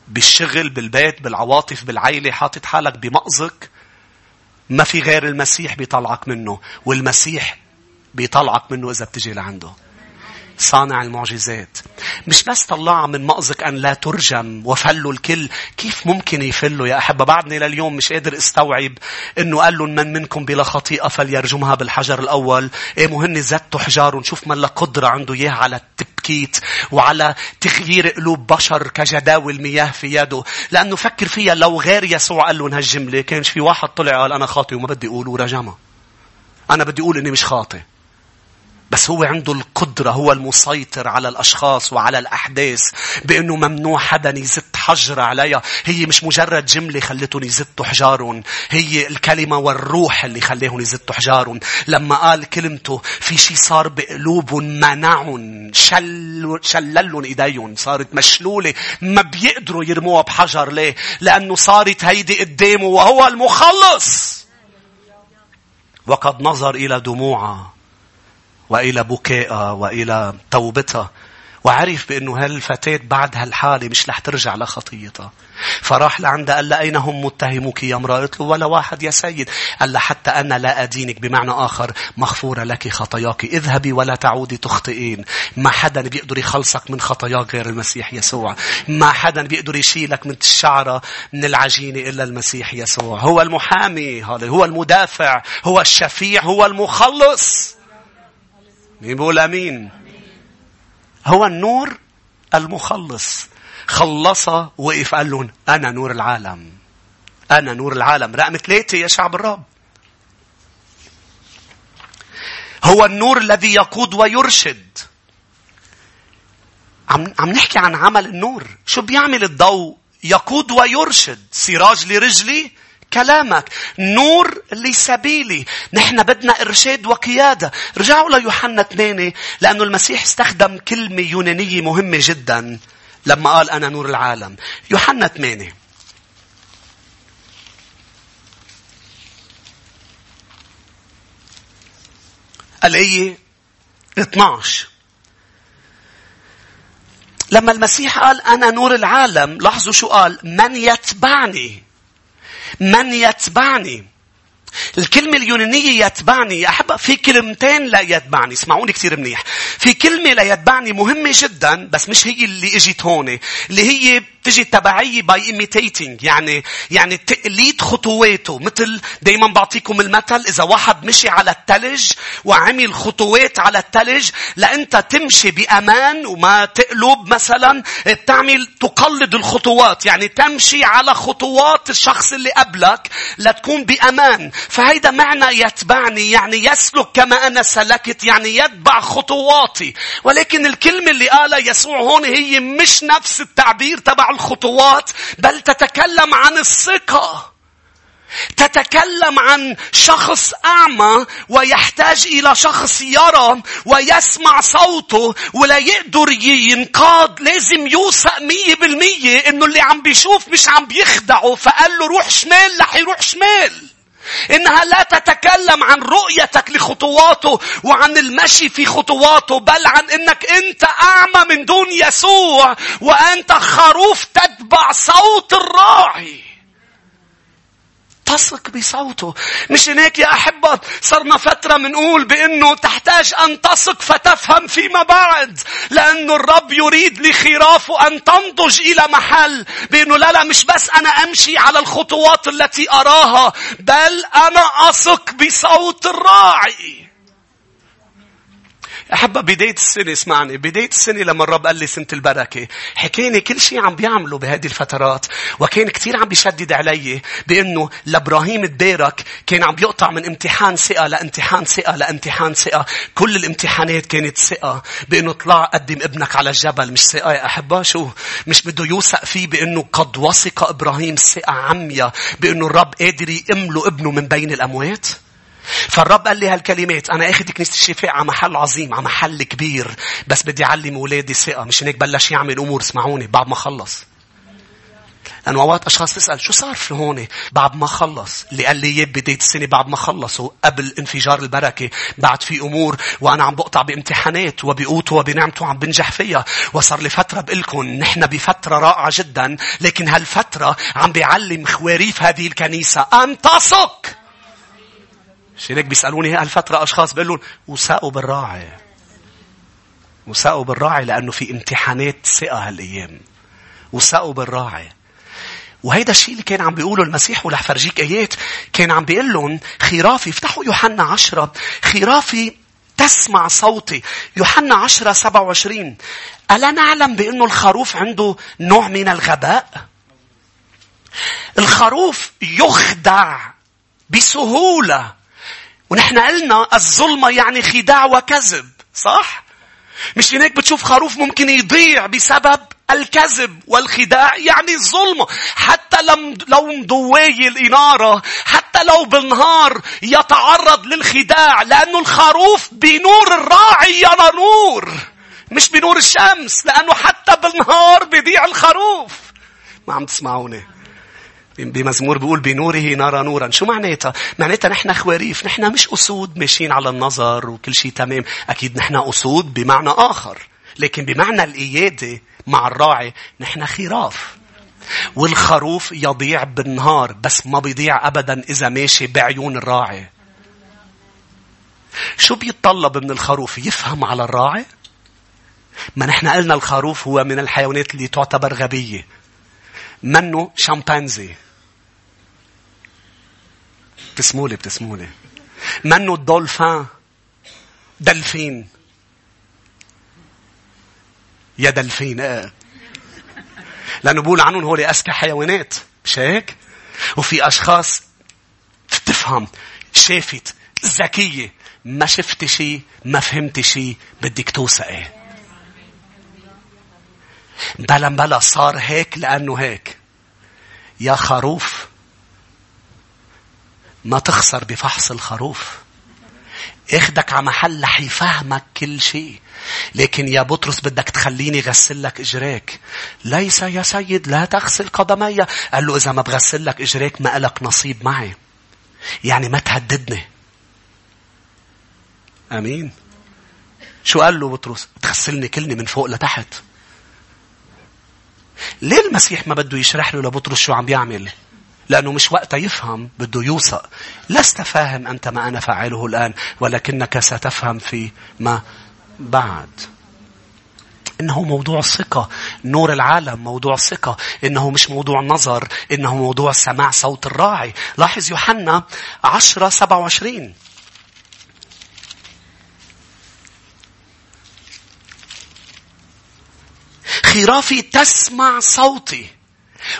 بالشغل بالبيت بالعواطف بالعيلة حاطط حالك بمأزق. ما في غير المسيح بيطلعك منه والمسيح بيطلعك منه إذا بتجي لعنده. صانع المعجزات. مش بس طلعها من مأزق أن لا ترجم وفلوا الكل. كيف ممكن يفلوا يا أحبة؟ بعدني لليوم مش قادر استوعب أنه قال لهم من منكم بلا خطيئة فليرجمها بالحجر الأول. إيه مهن زدتوا حجار ونشوف ما قدرة عنده إياه على التبكيت وعلى تغيير قلوب بشر كجداول مياه في يده. لأنه فكر فيها لو غير يسوع قال لهم هالجملة كانش في واحد طلع قال أنا خاطئ وما بدي أقول ورجمها. أنا بدي أقول إني مش خاطئ. بس هو عنده القدرة هو المسيطر على الأشخاص وعلى الأحداث بأنه ممنوع حدا يزت حجر عليها. هي مش مجرد جملة خلتهم يزتوا حجارهم هي الكلمة والروح اللي خليهم يزتوا حجارهم. لما قال كلمته في شيء صار بقلوبهم منعهم شل شللهم إيديهم صارت مشلولة ما بيقدروا يرموها بحجر. ليه؟ لأنه صارت هيدي قدامه وهو المخلص. وقد نظر إلى دموعها وإلى بكائها وإلى توبتها وعرف بأنه هالفتاة بعد هالحالة مش رح ترجع لخطيتها. فراح لعندها قال لها أين هم متهموك يا امرأة؟ قلت له ولا واحد يا سيد. قال لها حتى أنا لا أدينك بمعنى آخر مغفورة لك خطاياك. اذهبي ولا تعودي تخطئين. ما حدا بيقدر يخلصك من خطاياك غير المسيح يسوع. ما حدا بيقدر يشيلك من الشعرة من العجينة إلا المسيح يسوع. هو المحامي هو المدافع هو الشفيع هو المخلص. مين بيقول آمين. هو النور المخلص. خلص وقف قال لهم أنا نور العالم. أنا نور العالم. رقم ثلاثة يا شعب الرب. هو النور الذي يقود ويرشد. عم عم نحكي عن عمل النور. شو بيعمل الضوء؟ يقود ويرشد. سراج لرجلي كلامك. نور لسبيلي. نحن بدنا إرشاد وقيادة. رجعوا ليوحنا 8 لأنه المسيح استخدم كلمة يونانية مهمة جدا. لما قال أنا نور العالم. يوحنا 8 الآية 12 لما المسيح قال أنا نور العالم لاحظوا شو قال؟ من يتبعني. من يتبعني. الكلمة اليونانية يتبعني. يا أحبة في كلمتين لا يتبعني. اسمعوني كثير منيح. في كلمة لا يتبعني مهمة جدا بس مش هي اللي إجت هون اللي هي تجي تبعية by imitating يعني يعني تقليد خطواته. مثل دايما بعطيكم المثل إذا واحد مشي على التلج وعمل خطوات على التلج لأنت تمشي بأمان وما تقلب مثلا تعمل تقلد الخطوات. يعني تمشي على خطوات الشخص اللي قبلك لتكون بأمان. فهيدا معنى يتبعني يعني يسلك كما أنا سلكت يعني يتبع خطواتي. ولكن الكلمة اللي قالها يسوع هون هي مش نفس التعبير تبع الخطوات بل تتكلم عن الثقة تتكلم عن شخص أعمى ويحتاج إلى شخص يرى ويسمع صوته ولا يقدر ينقاد لازم يوثق مية بالمية إنه اللي عم بيشوف مش عم بيخدعه فقال له روح شمال رح يروح شمال. إنها لا تتكلم عن رؤيتك لخطواته وعن المشي في خطواته بل عن إنك أنت أعمى من دون يسوع وأنت خروف تتبع صوت الراعي. تثق بصوته. مش هيك يا أحبة صرنا فترة منقول بأنه تحتاج أن تثق فتفهم فيما بعد. لأنه الرب يريد لخرافه أن تنضج إلى محل بأنه لا لا مش بس أنا أمشي على الخطوات التي أراها بل أنا أثق بصوت الراعي. أحبة بداية السنة اسمعني بداية السنة لما الرب قال لي سنة البركة حكيني كل شيء عم بيعمله بهذه الفترات وكان كثير عم بيشدد علي بأنه لإبراهيم تبارك كان عم بيقطع من امتحان ثقة لامتحان ثقة لامتحان ثقة. كل الامتحانات كانت ثقة بأنه طلع قدم ابنك على الجبل مش ثقة يا أحبة شو؟ مش بده يوثق فيه بأنه قد وثق إبراهيم ثقة عمية بأنه الرب قادر يأمله ابنه من بين الأموات؟ فالرب قال لي هالكلمات أنا أخذ كنيسة الشفاء على محل عظيم على محل كبير بس بدي أعلم أولادي ثقة مش هيك بلش يعمل أمور اسمعوني بعد ما خلص. لأنه أوقات أشخاص تسأل شو صار في هون؟ بعد ما خلص اللي قال لي إياه بداية السنة بعد ما خلصوا قبل انفجار البركة بعد في أمور وأنا عم بقطع بامتحانات وبقوته وبنعمته عم بنجح فيها. وصار لي فترة بقلكم نحن بفترة رائعة جدا لكن هالفترة عم بيعلم خواريف هذه الكنيسة. أن تثق هيك بيسألوني هالفترة أشخاص بيقولون وساقوا بالراعي. وساقوا بالراعي لأنه في امتحانات ثقة هالأيام. وساقوا بالراعي. وهيدا الشيء اللي كان عم بيقوله المسيح ورح فرجيك آيات كان عم بيقول لهم خرافي. افتحوا يوحنا عشرة. خرافي تسمع صوتي. يوحنا عشرة سبعة وعشرين. ألا نعلم بأنه الخروف عنده نوع من الغباء؟ الخروف يخدع بسهولة. ونحن قلنا الظلمة يعني خداع وكذب صح؟ مش هناك بتشوف خروف ممكن يضيع بسبب الكذب والخداع يعني الظلمة. حتى لم لو مضوي الإنارة حتى لو بالنهار يتعرض للخداع لأنه الخروف بنور الراعي يرى نور. مش بنور الشمس لأنه حتى بالنهار بيضيع الخروف. ما عم تسمعوني؟ بمزمور بيقول بنوره نرى نورا. شو معناتها؟ معناتها نحن خواريف نحن مش أسود ماشيين على النظر وكل شيء تمام. أكيد نحن أسود بمعنى آخر لكن بمعنى الإيادة مع الراعي نحن خراف. والخروف يضيع بالنهار بس ما بيضيع أبدا إذا ماشي بعيون الراعي. شو بيتطلب من الخروف؟ يفهم على الراعي؟ ما نحن قلنا الخروف هو من الحيوانات اللي تعتبر غبية. منه شامبانزي؟ بتسمولي بتسمولي. منه الدولفين دلفين. يا دلفين إيه لأنه بقول عنهم هول أذكى حيوانات مش هيك؟ وفي أشخاص بتفهم شافت ذكية ما شفت شيء ما فهمت شيء بدك توثقي. بلا بلا صار هيك لأنه هيك. يا خروف ما تخسر بفحص الخروف. اخدك على محل رح يفهمك كل شيء. لكن يا بطرس بدك تخليني غسل لك إجريك. ليس يا سيد لا تغسل قدمي. قال له إذا ما بغسل لك إجريك ما لك نصيب معي. يعني ما تهددني. آمين. شو قال له بطرس؟ تغسلني كلني من فوق لتحت. ليه المسيح ما بده يشرح له لبطرس شو عم بيعمل؟ لأنه مش وقتها يفهم بده يوثق. لست فاهم أنت ما أنا فاعله الآن ولكنك ستفهم في ما بعد. إنه موضوع ثقة. نور العالم موضوع ثقة. إنه مش موضوع نظر. إنه موضوع سماع صوت الراعي. لاحظ يوحنا 10 27 خرافي تسمع صوتي.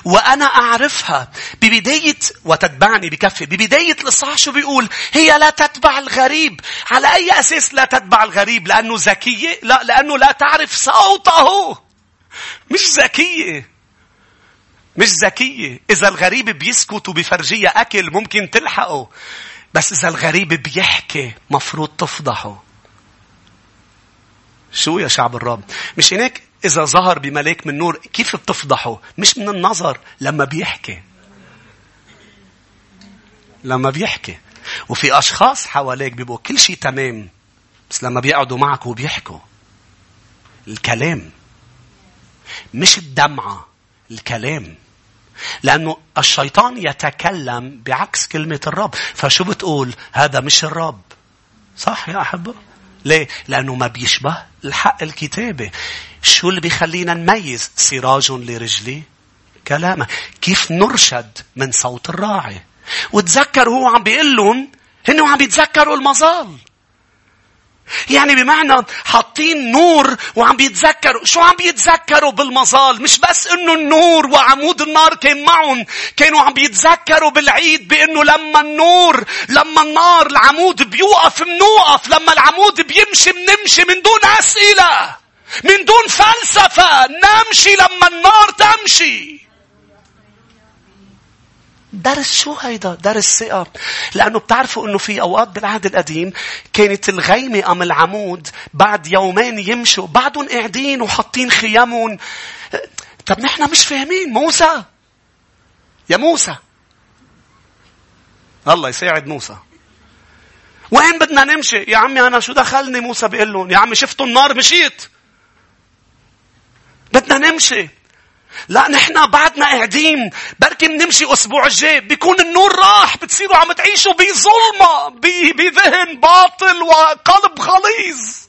وأنا أعرفها. ببداية وتتبعني بكفي. ببداية الإصحاح شو بيقول هي لا تتبع الغريب. على أي أساس لا تتبع الغريب؟ لأنه ذكية؟ لا لأنه لا تعرف صوته. مش ذكية. مش ذكية. إذا الغريب بيسكت وبفرجية أكل ممكن تلحقه. بس إذا الغريب بيحكي مفروض تفضحه. شو يا شعب الرب؟ مش هناك إذا ظهر بملاك من نور كيف بتفضحه؟ مش من النظر لما بيحكي. لما بيحكي. وفي أشخاص حواليك بيبقوا كل شيء تمام. بس لما بيقعدوا معك وبيحكوا. الكلام. مش الدمعة. الكلام. لأنه الشيطان يتكلم بعكس كلمة الرب. فشو بتقول؟ هذا مش الرب. صح يا أحبة؟ ليه؟ لأنه ما بيشبه الحق الكتابي. شو اللي بيخلينا نميز سراج لرجلي كلامه كيف نرشد من صوت الراعي وتذكر هو عم بيقول لهم هن عم بيتذكروا المظال يعني بمعنى حاطين نور وعم بيتذكروا. شو عم بيتذكروا بالمظال؟ مش بس إنه النور وعمود النار كان معهم كانوا عم بيتذكروا بالعيد بإنه لما النور لما النار العمود بيوقف منوقف لما العمود بيمشي بنمشي من دون أسئلة من دون فلسفة نمشي لما النار تمشي. درس شو هيدا؟ درس ثقة. لأنه بتعرفوا أنه في أوقات بالعهد القديم كانت الغيمة أم العمود بعد يومين يمشوا بعدهم قاعدين وحاطين خيامهم. طب نحن مش فاهمين موسى. يا موسى. الله يساعد موسى. وين بدنا نمشي؟ يا عمي أنا شو دخلني موسى بيقول لهم؟ يا عمي شفتوا النار مشيت. بدنا نمشي. لا نحن بعدنا قاعدين. بركي بنمشي أسبوع الجاي. بيكون النور راح. بتصيروا عم تعيشوا بظلمة بذهن باطل وقلب غليظ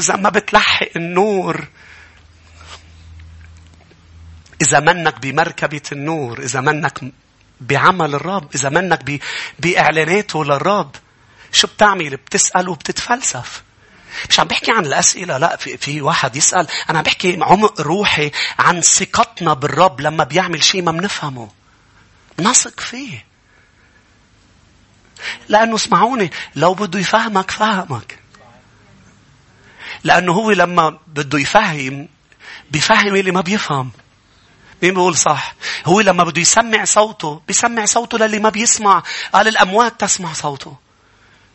إذا ما بتلحق النور إذا منك بمركبة النور إذا منك بعمل الرب إذا منك بإعلاناته للرب شو بتعمل؟ بتسأل وبتتفلسف. مش عم بحكي عن الأسئلة لا في, في واحد يسأل أنا عم بحكي عمق روحي عن ثقتنا بالرب لما بيعمل شيء ما بنفهمه. نثق فيه. لأنه اسمعوني لو بده يفهمك فهمك. لأنه هو لما بده يفهم بيفهم اللي ما بيفهم. مين بيقول صح؟ هو لما بده يسمع صوته بيسمع صوته للي ما بيسمع. قال الأموات تسمع صوته.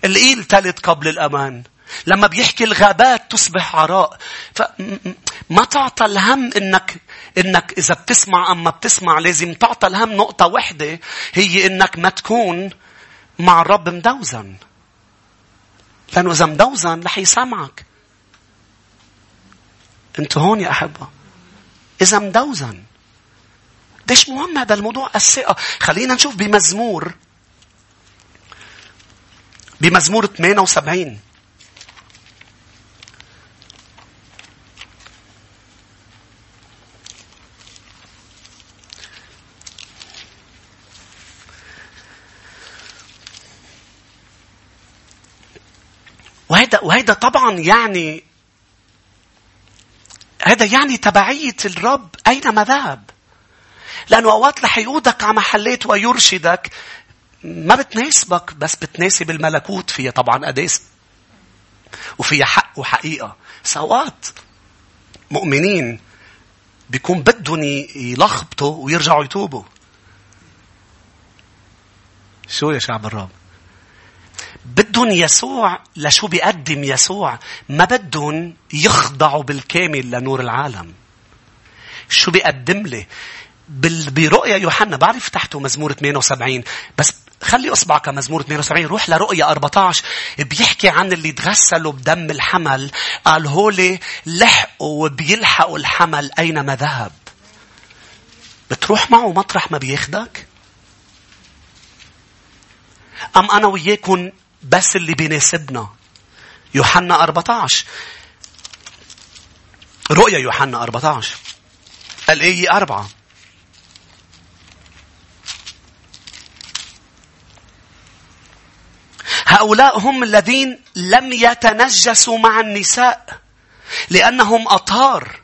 الإيل تلت قبل الأمان. لما بيحكي الغابات تصبح عراء فما تعطى الهم انك إنك إذا بتسمع ام ما بتسمع لازم تعطى الهم نقطة واحدة هي إنك ما تكون مع الرب مدوزن. لأنه إذا مدوزن رح يسمعك. أنتوا هون يا أحبة. إذا مدوزن. قديش مهم هذا الموضوع الثقة. خلينا نشوف بمزمور بمزمور 78 وهذا وهذا طبعا يعني هذا يعني تبعية الرب أينما ذهب. لأنه أوقات رح يقودك على محلات ويرشدك ما بتناسبك بس بتناسب الملكوت فيها طبعا قداس وفيها حق وحقيقة. بس أوقات مؤمنين بيكون بدهم يلخبطوا ويرجعوا يتوبوا. شو يا شعب الرب؟ بدهم يسوع لشو بيقدم يسوع. ما بدهم يخضعوا بالكامل لنور العالم. شو بيقدم لي؟ برؤيا يوحنا. بعرف تحته مزمور 78 بس خلي اصبعك مزمور 72 روح لرؤيا 14 بيحكي عن اللي تغسلوا بدم الحمل. قال هولي لحقوا وبيلحقوا الحمل أينما ذهب. بتروح معه مطرح ما بياخدك؟ أم أنا وياكم بس اللي بيناسبنا. يوحنا 14 رؤيا يوحنا 14 الآية أربعة. هؤلاء هم الذين لم يتنجسوا مع النساء لأنهم أطهار.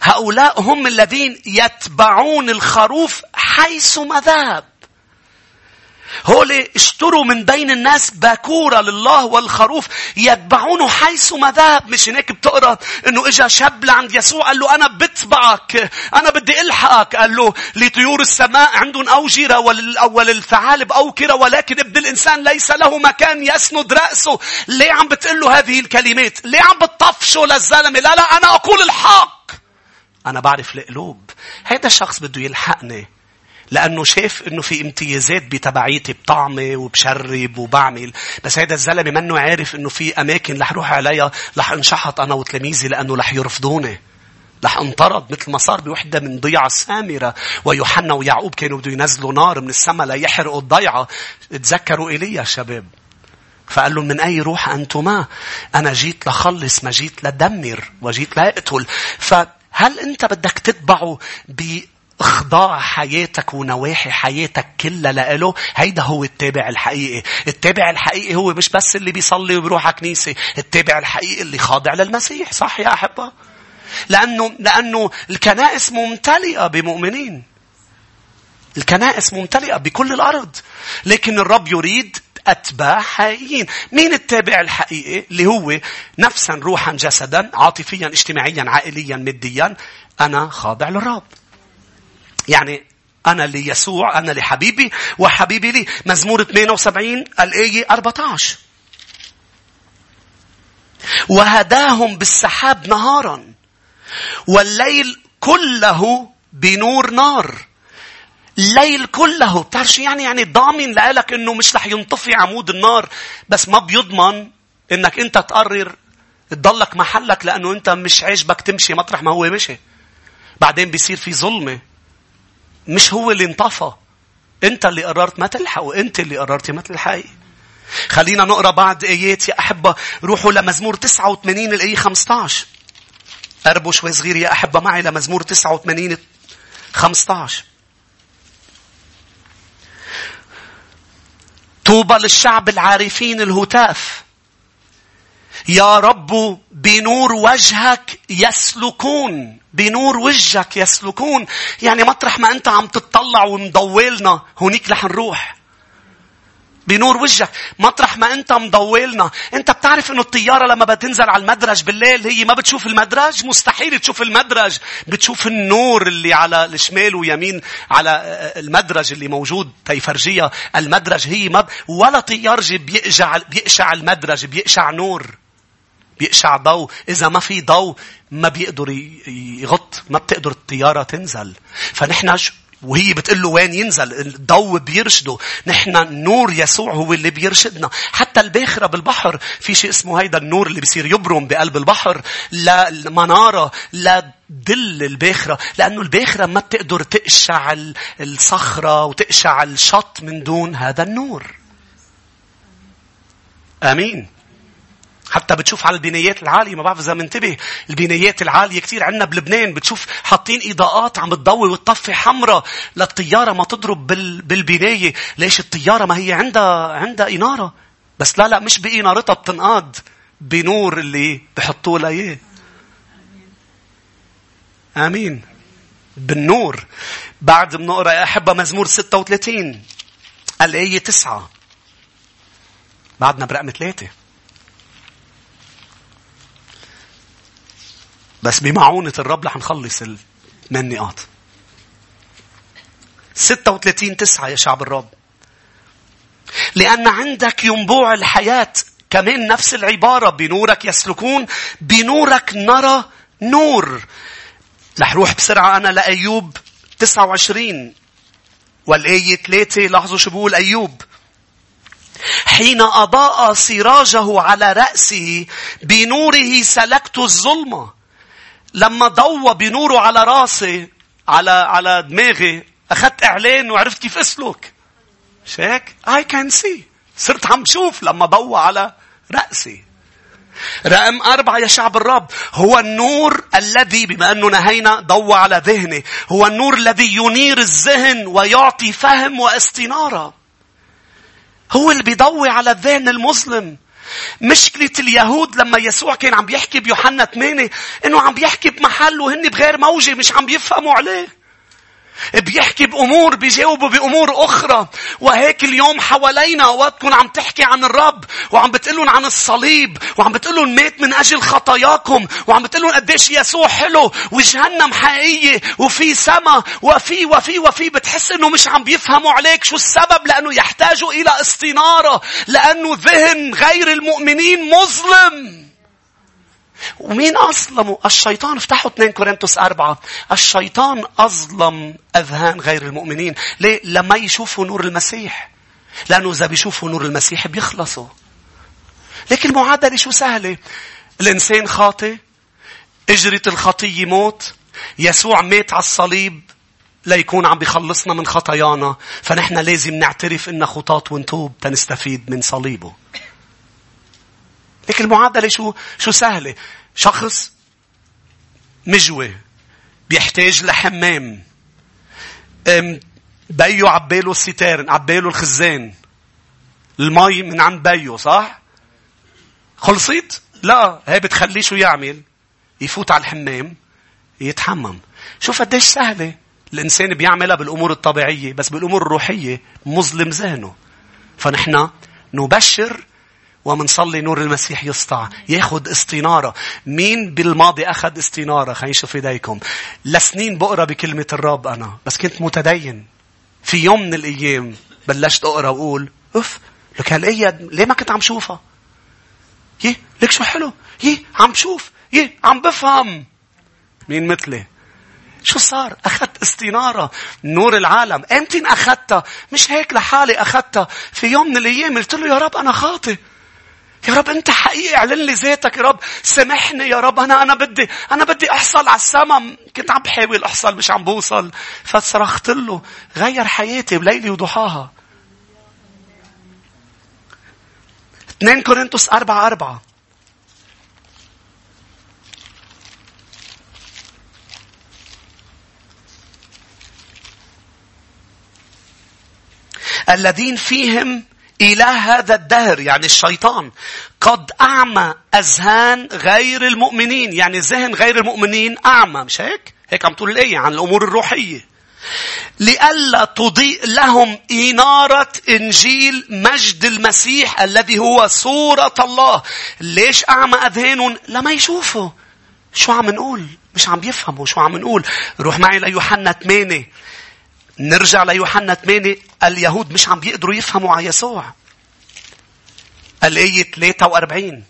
هؤلاء هم الذين يتبعون الخروف حيثما ذهب. هول اشتروا من بين الناس باكورة لله والخروف يتبعونه حيث ما ذهب. مش هناك بتقرأ إنه إجا شاب لعند يسوع قال له أنا بتبعك أنا بدي إلحقك. قال له لطيور السماء عندهم اوجرة وللثعالب أوكرة ولكن ابن الإنسان ليس له مكان يسند رأسه. ليه عم بتقول له هذه الكلمات؟ ليه عم بتطفشه للزلمة؟ لا لا أنا أقول الحق. أنا بعرف القلوب. هذا الشخص بده يلحقني. لأنه شاف أنه في امتيازات بتبعيتي بطعمي وبشرب وبعمل. بس هذا الزلمة منه عارف أنه في أماكن رح روح عليها رح انشحط أنا وتلاميذي لأنه رح يرفضوني. رح انطرد مثل ما صار بوحدة من ضيعة السامرة ويوحنا ويعقوب كانوا بده ينزلوا نار من السماء ليحرقوا الضيعة. تذكروا إيليا شباب. فقال لهم من أي روح أنتما؟ أنا جيت لخلص ما جيت لدمر وجيت لأقتل. فهل أنت بدك تتبعه اخضاع حياتك ونواحي حياتك كلها لإله. هيدا هو التابع الحقيقي. التابع الحقيقي هو مش بس اللي بيصلي وبيروح على كنيسة التابع الحقيقي اللي خاضع للمسيح. صح يا أحبة؟ لأنه, لأنه الكنائس ممتلئة بمؤمنين. الكنائس ممتلئة بكل الأرض. لكن الرب يريد أتباع حقيقيين. مين التابع الحقيقي؟ اللي هو نفسا روحا جسدا عاطفيا اجتماعيا عائليا ماديا. أنا خاضع للرب. يعني أنا ليسوع أنا لحبيبي وحبيبي لي. مزمور 78 الآية 14 وهداهم بالسحاب نهارا والليل كله بنور نار. الليل كله بتعرف شو يعني يعني ضامن لك إنه مش رح ينطفي عمود النار. بس ما بيضمن إنك أنت تقرر تضلك محلك لأنه أنت مش عاجبك تمشي مطرح ما هو مشي. بعدين بيصير في ظلمة. مش هو اللي انطفى. انت اللي قررت ما تلحق وانت اللي قررتي ما تلحقي. خلينا نقرأ بعض آيات يا أحبة. روحوا لمزمور 89 الآية 15 قربوا شوي صغير يا أحبة معي لمزمور 89 15 طوبى للشعب العارفين الهتاف. يا رب بنور وجهك يسلكون بنور وجهك يسلكون. يعني مطرح ما أنت عم تطلع ومضولنا هونيك رح نروح. بنور وجهك مطرح ما انت مضولنا انت بتعرف انه الطيارة لما بتنزل على المدرج بالليل هي ما بتشوف المدرج؟ مستحيل تشوف المدرج. بتشوف النور اللي على الشمال ويمين على المدرج اللي موجود تيفرجيها المدرج هي ما ب... ولا طيارجي بيقشع بيقشع المدرج بيقشع نور. بيقشع ضوء. إذا ما في ضوء ما بيقدر يغط ما بتقدر الطيارة تنزل. فنحن وهي بتقول له وين ينزل؟ الضوء بيرشده. نحن نور يسوع هو اللي بيرشدنا. حتى الباخرة بالبحر في شيء اسمه هيدا النور اللي بيصير يبرم بقلب البحر. لا منارة لا دل الباخرة. لأنه الباخرة ما بتقدر تقشع الصخرة وتقشع الشط من دون هذا النور. آمين. حتى بتشوف على البنايات العالية ما بعرف إذا منتبه البنايات العالية كثير عندنا بلبنان بتشوف حاطين إضاءات عم تضوي وتطفي حمراء للطيارة ما تضرب بال... بالبناية ليش الطيارة ما هي عندها عندها إنارة؟ بس لا لا مش بإنارتها بتنقاد بنور اللي بحطوه لها إياه. آمين. بالنور. بعد بنقرأ يا أحبة مزمور 36 الآية 9 بعدنا برقم ثلاثة. بس بمعونة الرب رح نخلص الثمان نقاط. 36 تسعة يا شعب الرب. لأن عندك ينبوع الحياة كمان نفس العبارة بنورك يسلكون بنورك نرى نور. رح روح بسرعة أنا لأيوب 29 والآية 3 لاحظوا شو بقول أيوب. حين أضاء سراجه على رأسه بنوره سلكت الظلمة. لما ضوى بنوره على راسي على على دماغي أخذت إعلان وعرفت كيف أسلك. مش هيك؟ I can see. صرت عم شوف لما ضوى على رأسي. رقم أربعة يا شعب الرب هو النور الذي بما أنه نهينا ضوى على ذهني. هو النور الذي ينير الذهن ويعطي فهم واستنارة. هو اللي بيضوي على الذهن المظلم. مشكلة اليهود لما يسوع كان عم بيحكي بيوحنا 8 إنه عم بيحكي بمحل وهن بغير موجة مش عم بيفهموا عليه. بيحكي بأمور بيجاوبوا بأمور أخرى. وهيك اليوم حوالينا وقت تكون عم تحكي عن الرب وعم بتقلن عن الصليب وعم بتقلن مات من أجل خطاياكم وعم بتقلن قديش يسوع حلو وجهنم حقيقية وفي سما وفي وفي وفي. بتحس إنه مش عم بيفهموا عليك شو السبب لأنه يحتاجوا إلى استنارة لأنه ذهن غير المؤمنين مظلم. ومين أظلموا؟ الشيطان. افتحوا 2 كورنثوس 4 الشيطان أظلم أذهان غير المؤمنين. ليه؟ لما يشوفوا نور المسيح. لأنه إذا بيشوفوا نور المسيح بيخلصوا. لكن المعادلة شو سهلة؟ الإنسان خاطئ. إجرة الخطية موت يسوع مات على الصليب ليكون عم بيخلصنا من خطايانا. فنحن لازم نعترف إن خطاة ونتوب تنستفيد من صليبه. لكن المعادلة شو شو سهلة؟ شخص مجوي بيحتاج لحمام. بيو عبى له ال citerne عبى له الخزان. المي من عند بيو صح؟ خلصت؟ لا هي بتخليه شو يعمل؟ يفوت على الحمام يتحمم. شوف قديش سهلة. الإنسان بيعملها بالأمور الطبيعية بس بالأمور الروحية مظلم ذهنه. فنحن نبشر ومنصلي نور المسيح يسطع. ياخد استنارة. مين بالماضي أخذ استنارة؟ خلينا نشوف إيديكم. لسنين بقرأ بكلمة الرب أنا. بس كنت متدين. في يوم من الأيام بلشت أقرأ وأقول أف لك هالآية ليه ما كنت عم شوفها? يه لك شو حلو؟ يه عم شوف. يه عم بفهم. مين مثلي؟ شو صار؟ أخذت استنارة. نور العالم. أمتى أخذتها؟ مش هيك لحالي أخذتها. في يوم من الأيام قلت له يا رب أنا خاطئ. يا رب أنت حقيقي اعلن لي ذاتك يا رب. سامحني يا رب. أنا أنا بدي أنا بدي أحصل على السما. كنت عم بحاول أحصل مش عم بوصل. فصرخت له غير حياتي بليلي وضحاها. 2 كورنثوس 4 4 الذين فيهم إله هذا الدهر يعني الشيطان قد أعمى أذهان غير المؤمنين يعني ذهن غير المؤمنين أعمى مش هيك؟ هيك عم تقول الآية عن الأمور الروحية لئلا تضيء لهم إنارة إنجيل مجد المسيح الذي هو صورة الله. ليش أعمى أذهانهم؟ لما يشوفوا. شو عم نقول؟ مش عم بيفهموا شو عم نقول. روح معي ليوحنا 8. نرجع ليوحنا 8 اليهود مش عم بيقدروا يفهموا على يسوع. الآية 43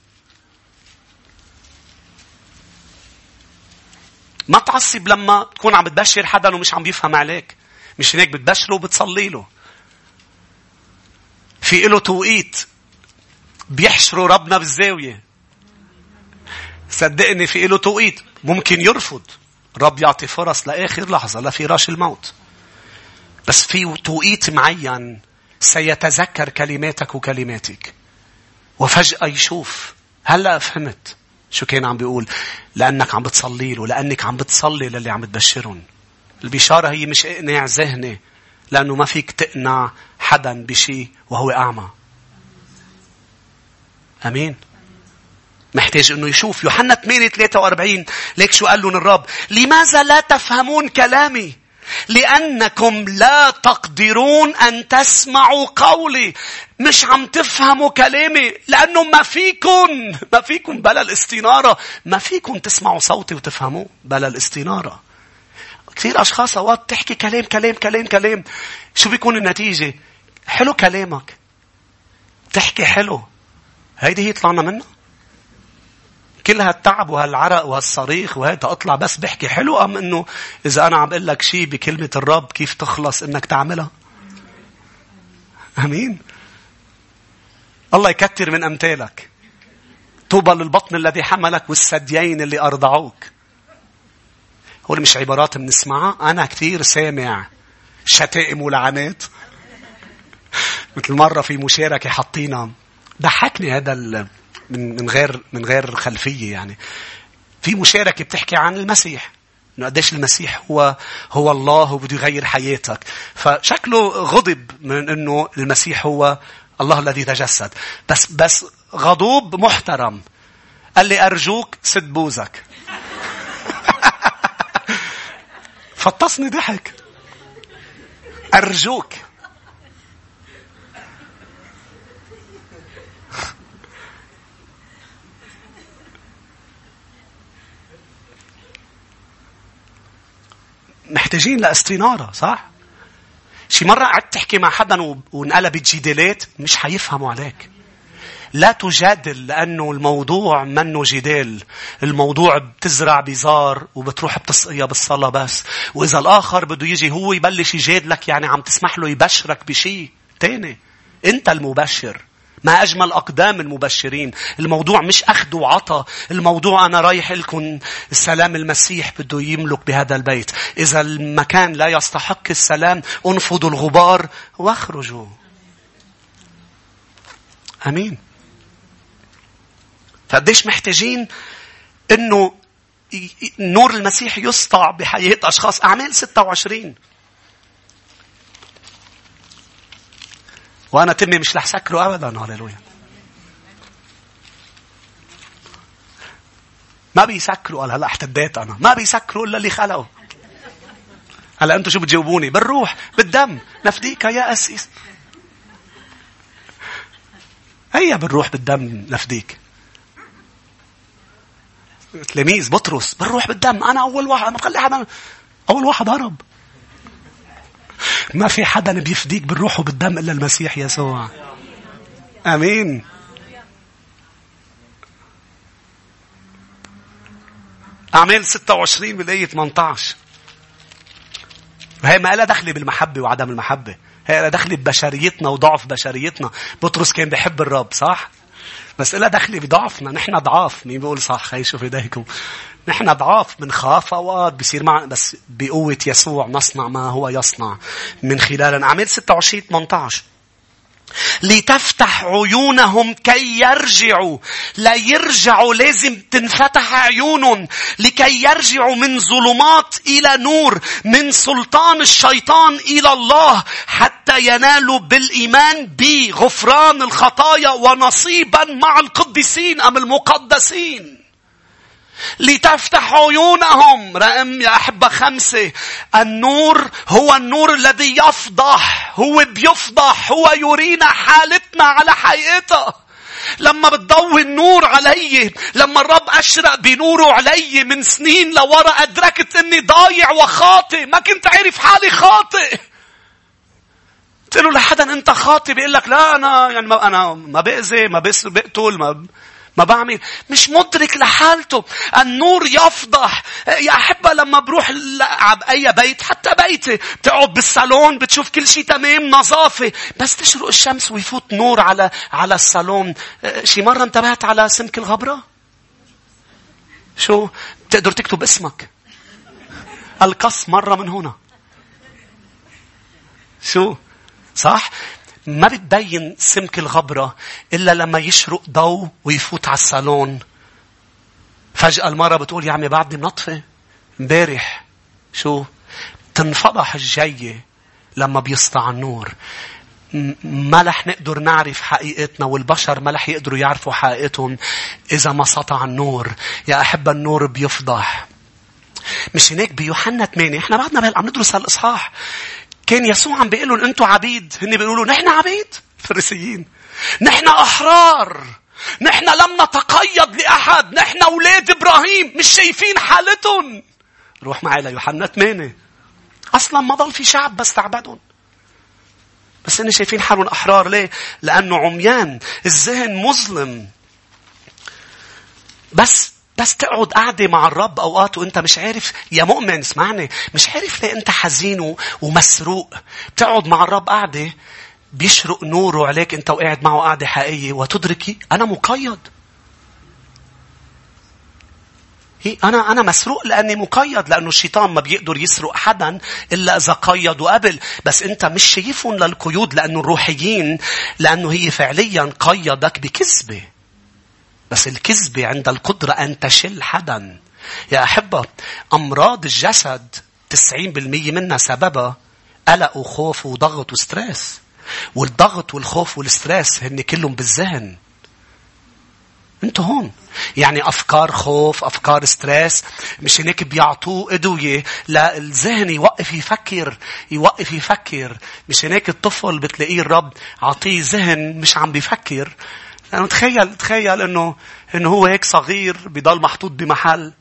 ما تعصب لما تكون عم بتبشر حدا ومش عم بيفهم عليك. مش هيك بتبشره وبتصلي له. في له توقيت بيحشروا ربنا بالزاوية. صدقني في له توقيت ممكن يرفض. رب يعطي فرص لآخر لحظة لفراش الموت. بس في توقيت معين سيتذكر كلماتك وكلماتك. وفجأة يشوف. هلأ فهمت. شو كان عم بيقول؟ لأنك عم بتصلي له. لأنك عم بتصلي للي عم تبشرهم. البشارة هي مش إقناع ذهني. لأنه ما فيك تقنع حدا بشيء وهو أعمى. أمين. محتاج إنه يشوف يوحنا 8 43 ليك شو قال لهم الرب لماذا لا تفهمون كلامي لأنكم لا تقدرون أن تسمعوا قولي. مش عم تفهموا كلامي. لأنه ما فيكم ما فيكم بلا الاستنارة. ما فيكم تسمعوا صوتي وتفهموه بلا الاستنارة. كثير أشخاص أوقات تحكي كلام كلام كلام كلام. شو بيكون النتيجة؟ حلو كلامك. تحكي حلو. هيدي هي طلعنا منها. كل هالتعب وهالعرق وهالصريخ وهيدا. أطلع بس بحكي حلو أم إنه إذا أنا عم أقول لك شيء بكلمة الرب كيف تخلص إنك تعملها؟ آمين. الله يكتر من أمثالك. طوبى للبطن الذي حملك والثديين اللي أرضعوك. هول مش عبارات بنسمعها؟ أنا كثير سامع شتائم ولعنات. مثل مرة في مشاركة حطينا. ضحكني هذا من من غير من غير خلفية يعني. في مشاركة بتحكي عن المسيح. إنه قديش المسيح هو هو الله وبده يغير حياتك. فشكله غضب من إنه المسيح هو الله الذي تجسد. بس بس غضوب محترم. قال لي أرجوك سد بوزك. (laughs) فطسني ضحك. أرجوك. محتاجين لاستنارة صح؟ شي مرة قعدت تحكي مع حدا وانقلبت جدالات مش حيفهموا عليك. لا تجادل لأنه الموضوع منه جدال. الموضوع بتزرع بزار وبتروح بتسقيها بالصلاة بس. وإذا الآخر بده يجي هو يبلش يجادلك يعني عم تسمح له يبشرك بشيء تاني. أنت المبشر. ما أجمل أقدام المبشرين. الموضوع مش أخذ وعطى. الموضوع أنا رايح لكم السلام المسيح بده يملك بهذا البيت. إذا المكان لا يستحق السلام أنفضوا الغبار وأخرجوا. أمين. فقديش محتاجين إنه نور المسيح يسطع بحياة أشخاص. أعمال 26. وأنا تمي مش رح سكره أبدا هللويا. ما بيسكروا قال هلا احتديت أنا. ما بيسكروا إلا اللي خلقوا. هلا أنتم شو بتجاوبوني؟ بالروح بالدم. نفديك يا أسيس. هيا بالروح بالدم نفديك. تلاميذ بطرس بالروح بالدم. أنا أول واحد ما بخلي حدا أول واحد هرب. ما في حدا بيفديك بالروح وبالدم إلا المسيح يسوع. آمين. أعمال 26 بالآية 18 هي ما لها دخل بالمحبة وعدم المحبة. هي لها دخل ببشريتنا وضعف بشريتنا. بطرس كان بيحب الرب صح؟ بس لها دخل بضعفنا. نحن ضعاف مين بيقول صح؟ خي شوف إيديكم. نحن ضعاف بنخاف أوقات بصير معنا. بس بقوة يسوع نصنع ما هو يصنع. من خلالنا أعمال 26 18 لتفتح عيونهم كي يرجعوا. لا يرجعوا لازم تنفتح عيونهم لكي يرجعوا من ظلمات إلى نور من سلطان الشيطان إلى الله حتى ينالوا بالإيمان بغفران الخطايا ونصيبا مع القديسين أم المقدسين. لتفتح عيونهم. رقم يا أحبة خمسة. النور هو النور الذي يفضح. هو بيفضح. هو يرينا حالتنا على حقيقتها. لما بتضوي النور علي لما الرب أشرق بنوره علي من سنين لورا أدركت أني ضايع وخاطئ. ما كنت عارف حالي خاطئ. قلت له لحدا أنت خاطئ؟ بيقول لك لا أنا يعني ما أنا ما بأذي ما بقتل ما ما بعمل. مش مدرك لحالته. النور يفضح. يا أحبة لما بروح على أي بيت حتى بيتي بتقعد بالصالون بتشوف كل شيء تمام نظافة. بس تشرق الشمس ويفوت نور على على الصالون. شي مرة انتبهت على سمك الغبرة؟ شو؟ بتقدر تكتب اسمك. القص مرة من هنا. شو؟ صح؟ ما بتبين سمك الغبرة إلا لما يشرق ضوء ويفوت على الصالون. فجأة المرة بتقول يا عمي بعدني منطفة. امبارح. شو؟ تنفضح الجية لما بيسطع النور. ما رح نقدر نعرف حقيقتنا والبشر ما رح يقدروا يعرفوا حقيقتهم إذا ما سطع النور. يا أحب النور بيفضح. مش هناك بيوحنا 8 إحنا بعدنا عم ندرس هالإصحاح كان يسوع عم بيقول لهم أنتم عبيد. هن بيقولوا نحن عبيد. فريسيين نحن أحرار. نحن لم نتقيد لأحد. نحن أولاد إبراهيم. مش شايفين حالتهم. روح معي ليوحنا 8 أصلا ما ضل في شعب بس تعبدهم. بس هن شايفين حالهم أحرار. ليه؟ لأنه عميان. الذهن مظلم. بس بس تقعد قاعدة مع الرب أوقات وأنت مش عارف يا مؤمن اسمعني مش عارف ليه أنت حزين ومسروق. بتقعد مع الرب قاعدة بيشرق نوره عليك أنت وقاعد معه قاعدة حقيقية. وتدركي أنا مقيد. أنا أنا مسروق لأني مقيد لأنه الشيطان ما بيقدر يسرق حدا إلا إذا قيد قبل بس أنت مش شايفهم للقيود لأنه الروحيين لأنه هي فعليا قيدك بكذبة. بس الكذبة عند القدرة أن تشل حدا. يا أحبة أمراض الجسد 90% منها سببها قلق وخوف وضغط و stress. والضغط والخوف وال stress هن كلهم بالذهن. أنتوا هون يعني أفكار خوف أفكار ستريس مش هناك بيعطوه ادويه للذهن يوقف يفكر يوقف يفكر مش هناك الطفل بتلاقيه الرب عطيه ذهن مش عم بيفكر يعني تخيل تخيل انه إنه هو هيك صغير بضل محطوط بمحل.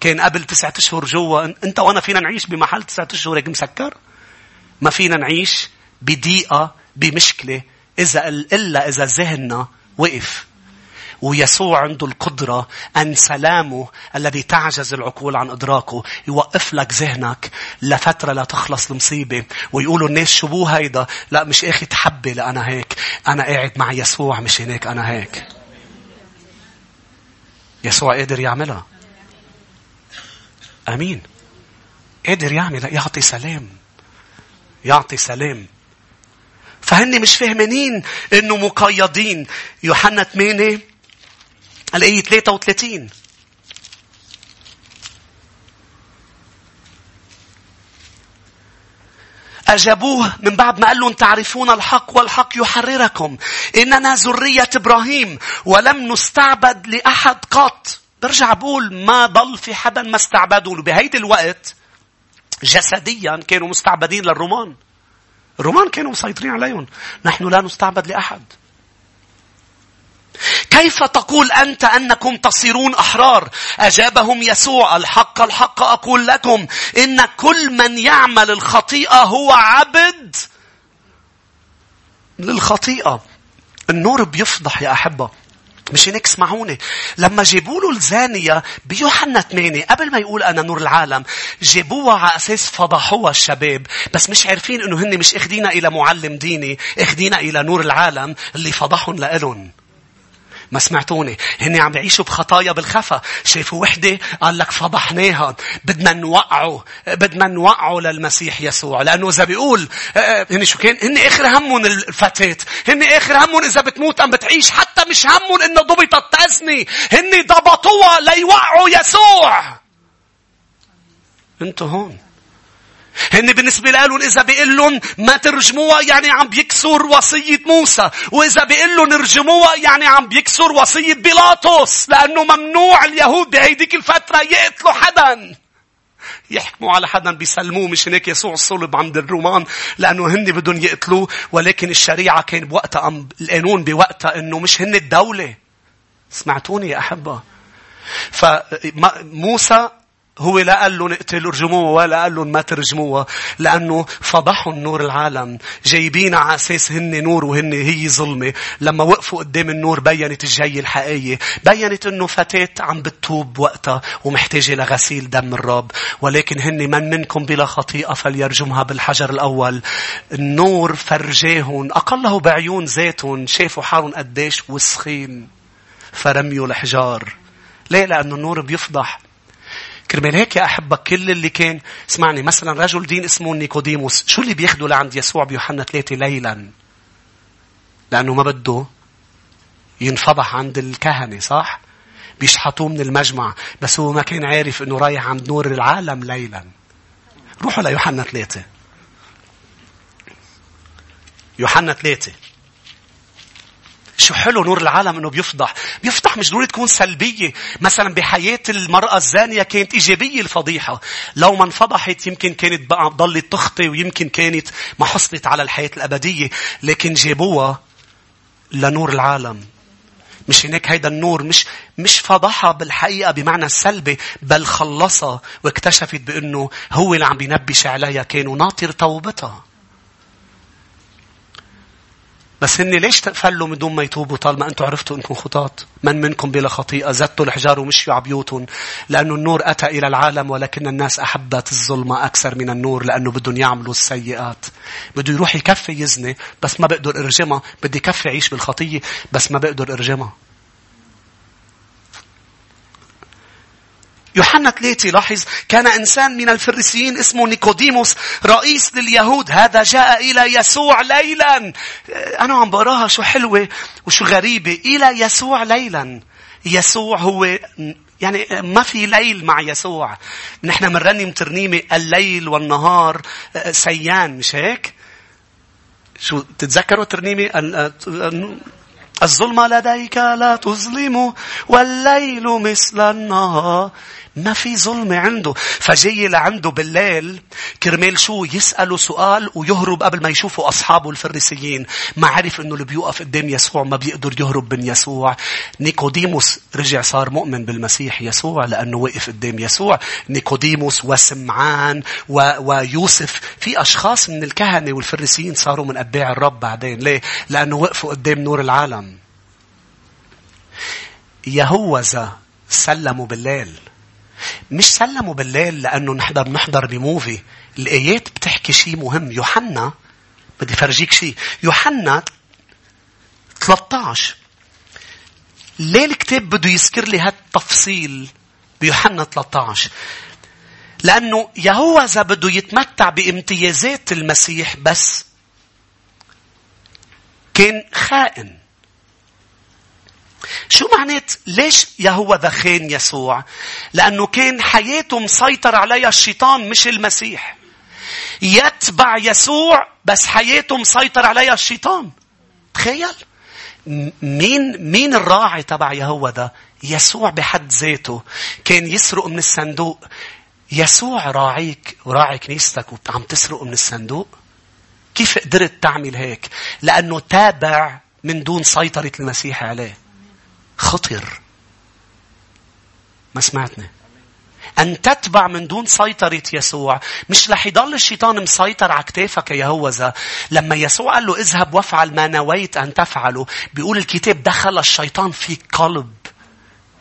كان قبل تسعة أشهر جوا. أنت وأنا فينا نعيش بمحل تسعة أشهر هيك مسكر؟ ما فينا نعيش بضيقة بمشكلة. إذا إلا إذا ذهننا وقف. ويسوع عنده القدرة أن سلامه الذي تعجز العقول عن إدراكه يوقف لك ذهنك لفترة لا تخلص المصيبة ويقولوا الناس شو بو هيدا؟ لا مش إخي تحبي لأنا هيك. أنا قاعد مع يسوع مش هناك أنا هيك. يسوع قادر يعملها. أمين. قادر يعمل يعطي سلام. يعطي سلام. فهن مش فاهمين إنه مقيدين. يوحنا 8 الآية 33 أجابوه من بعد ما قال لهم تعرفون الحق والحق يحرركم. إننا ذرية إبراهيم ولم نستعبد لأحد قط. برجع بقول ما ضل في حدا ما استعبدوا بهيدي الوقت جسديا كانوا مستعبدين للرومان. الرومان كانوا مسيطرين عليهم. نحن لا نستعبد لأحد. كيف تقول أنت أنكم تصيرون أحرار؟ أجابهم يسوع الحق الحق أقول لكم إن كل من يعمل الخطيئة هو عبد للخطيئة. النور بيفضح يا أحبة. مش هيك اسمعوني لما جابوا له الزانية بيوحنا 8 قبل ما يقول أنا نور العالم جابوها على أساس فضحوها الشباب بس مش عارفين إنه هن مش إخدينا إلى معلم ديني إخدينا إلى نور العالم اللي فضحهم لإلهم ما سمعتوني. هن عم بيعيشوا بخطايا بالخفا. شافوا وحدة؟ قال لك فضحناها. بدنا نوقعه. بدنا نوقعه للمسيح يسوع. لأنه إذا بيقول آه، آه، هن شو كان؟ هن آخر همهم الفتاة هن آخر همهم إذا بتموت أم بتعيش. حتى مش همهم إنه ضبطت تزني هن ضبطوها ليوقعوا يسوع. أنتوا هون. هن بالنسبة لهم إذا بيقول لهم ما ترجموها يعني عم بيكسر وصية موسى. وإذا بيقول لهم ارجموها يعني عم بيكسر وصية بيلاطس. لأنه ممنوع اليهود بهيديك الفترة يقتلوا حدا. يحكموا على حدا بيسلموه مش هيك يسوع الصلب عند الرومان لأنه هن بدهم يقتلوه ولكن الشريعة كان بوقتها أم القانون بوقتها أنه مش هن الدولة. سمعتوني يا أحبة. فموسى هو لا قال لهم اقتلوا ارجموها ولا قال لهم ما ترجموها لأنه فضحوا نور العالم. جايبين على أساس هن نور وهن هي ظلمة. لما وقفوا قدام النور بينت الجاي الحقيقية بينت أنه فتاة عم بتوب وقتها ومحتاجة لغسيل دم الرب. ولكن هن من منكم بلا خطيئة فليرجمها بالحجر الأول. النور فرجاهم أقله بعيون ذاتهم شافوا حالهم قديش وسخين. فرميوا الحجار. ليه؟ لأنه النور بيفضح. كرمال هيك يا أحبة كل اللي كان. اسمعني مثلا رجل دين اسمه نيكوديموس شو اللي بياخده لعند يسوع بيوحنا ثلاثة ليلا؟ لأنه ما بده ينفضح عند الكهنة صح؟ بيشحطوه من المجمع بس هو ما كان عارف إنه رايح عند نور العالم ليلا. روحوا ليوحنا ثلاثة. يوحنا ثلاثة. شو حلو نور العالم إنه بيفضح. بيفضح مش ضروري تكون سلبية. مثلا بحياة المرأة الزانية كانت إيجابية الفضيحة. لو ما انفضحت يمكن كانت بقى ضلت تخطي ويمكن كانت ما حصلت على الحياة الأبدية. لكن جابوها لنور العالم. مش هناك هيدا النور مش مش فضحها بالحقيقة بمعنى السلبي بل خلصها واكتشفت بأنه هو اللي عم بينبش عليها كان وناطر توبتها. بس هن ليش تفلوا من دون ما يتوبوا طالما أنتم عرفتوا أنكم خطاط من منكم بلا خطيئة؟ زدتوا الحجار ومشيوا على بيوتهم. لأنه النور أتى إلى العالم ولكن الناس أحبت الظلمة أكثر من النور لأنه بدهم يعملوا السيئات. بده يروح يكفي يزني بس ما بقدر أرجمها. بدي كفي يعيش بالخطية بس ما بقدر أرجمها. يوحنا ثلاثة لاحظ كان إنسان من الفريسيين اسمه نيكوديموس رئيس لليهود. هذا جاء إلى يسوع ليلا. أنا عم بقراها شو حلوة وشو غريبة. إلى يسوع ليلا. يسوع هو يعني ما في ليل مع يسوع. نحن مرنم ترنيمة الليل والنهار سيان مش هيك؟ شو تتذكروا ترنيمة الظلمة لديك لا تظلم والليل مثل النهار. ما في ظلمة عنده. فجاي لعنده بالليل كرمال شو يسأله سؤال ويهرب قبل ما يشوفوا أصحابه الفريسيين. ما عرف أنه اللي بيوقف قدام يسوع ما بيقدر يهرب من يسوع. نيكوديموس رجع صار مؤمن بالمسيح يسوع لأنه وقف قدام يسوع. نيكوديموس وسمعان و... ويوسف. في أشخاص من الكهنة والفريسيين صاروا من أتباع الرب بعدين. ليه؟ لأنه وقفوا قدام نور العالم. يهوذا سلموا بالليل. مش سلموا بالليل لأنه نحضر بنحضر بموفي. الآيات بتحكي شيء مهم. يوحنا بدي فرجيك شيء. يوحنا 13 ليه الكتاب بده يذكر لي هالتفصيل بيوحنا 13 لأنه يهوذا بده يتمتع بامتيازات المسيح بس كان خائن شو معنات ليش يهوذا خان يسوع؟ لأنه كان حياته مسيطر عليها الشيطان مش المسيح. يتبع يسوع بس حياته مسيطر عليها الشيطان. تخيل. مين مين الراعي تبع يهوى ده؟ يسوع بحد ذاته. كان يسرق من الصندوق. يسوع راعيك وراعي كنيستك وعم تسرق من الصندوق؟ كيف قدرت تعمل هيك؟ لأنه تابع من دون سيطرة المسيح عليه. خطر. ما سمعتني أن تتبع من دون سيطرة يسوع. مش رح يضل الشيطان مسيطر على كتافك يا هوذا لما يسوع قال له اذهب وافعل ما نويت أن تفعله بيقول الكتاب دخل الشيطان في قلب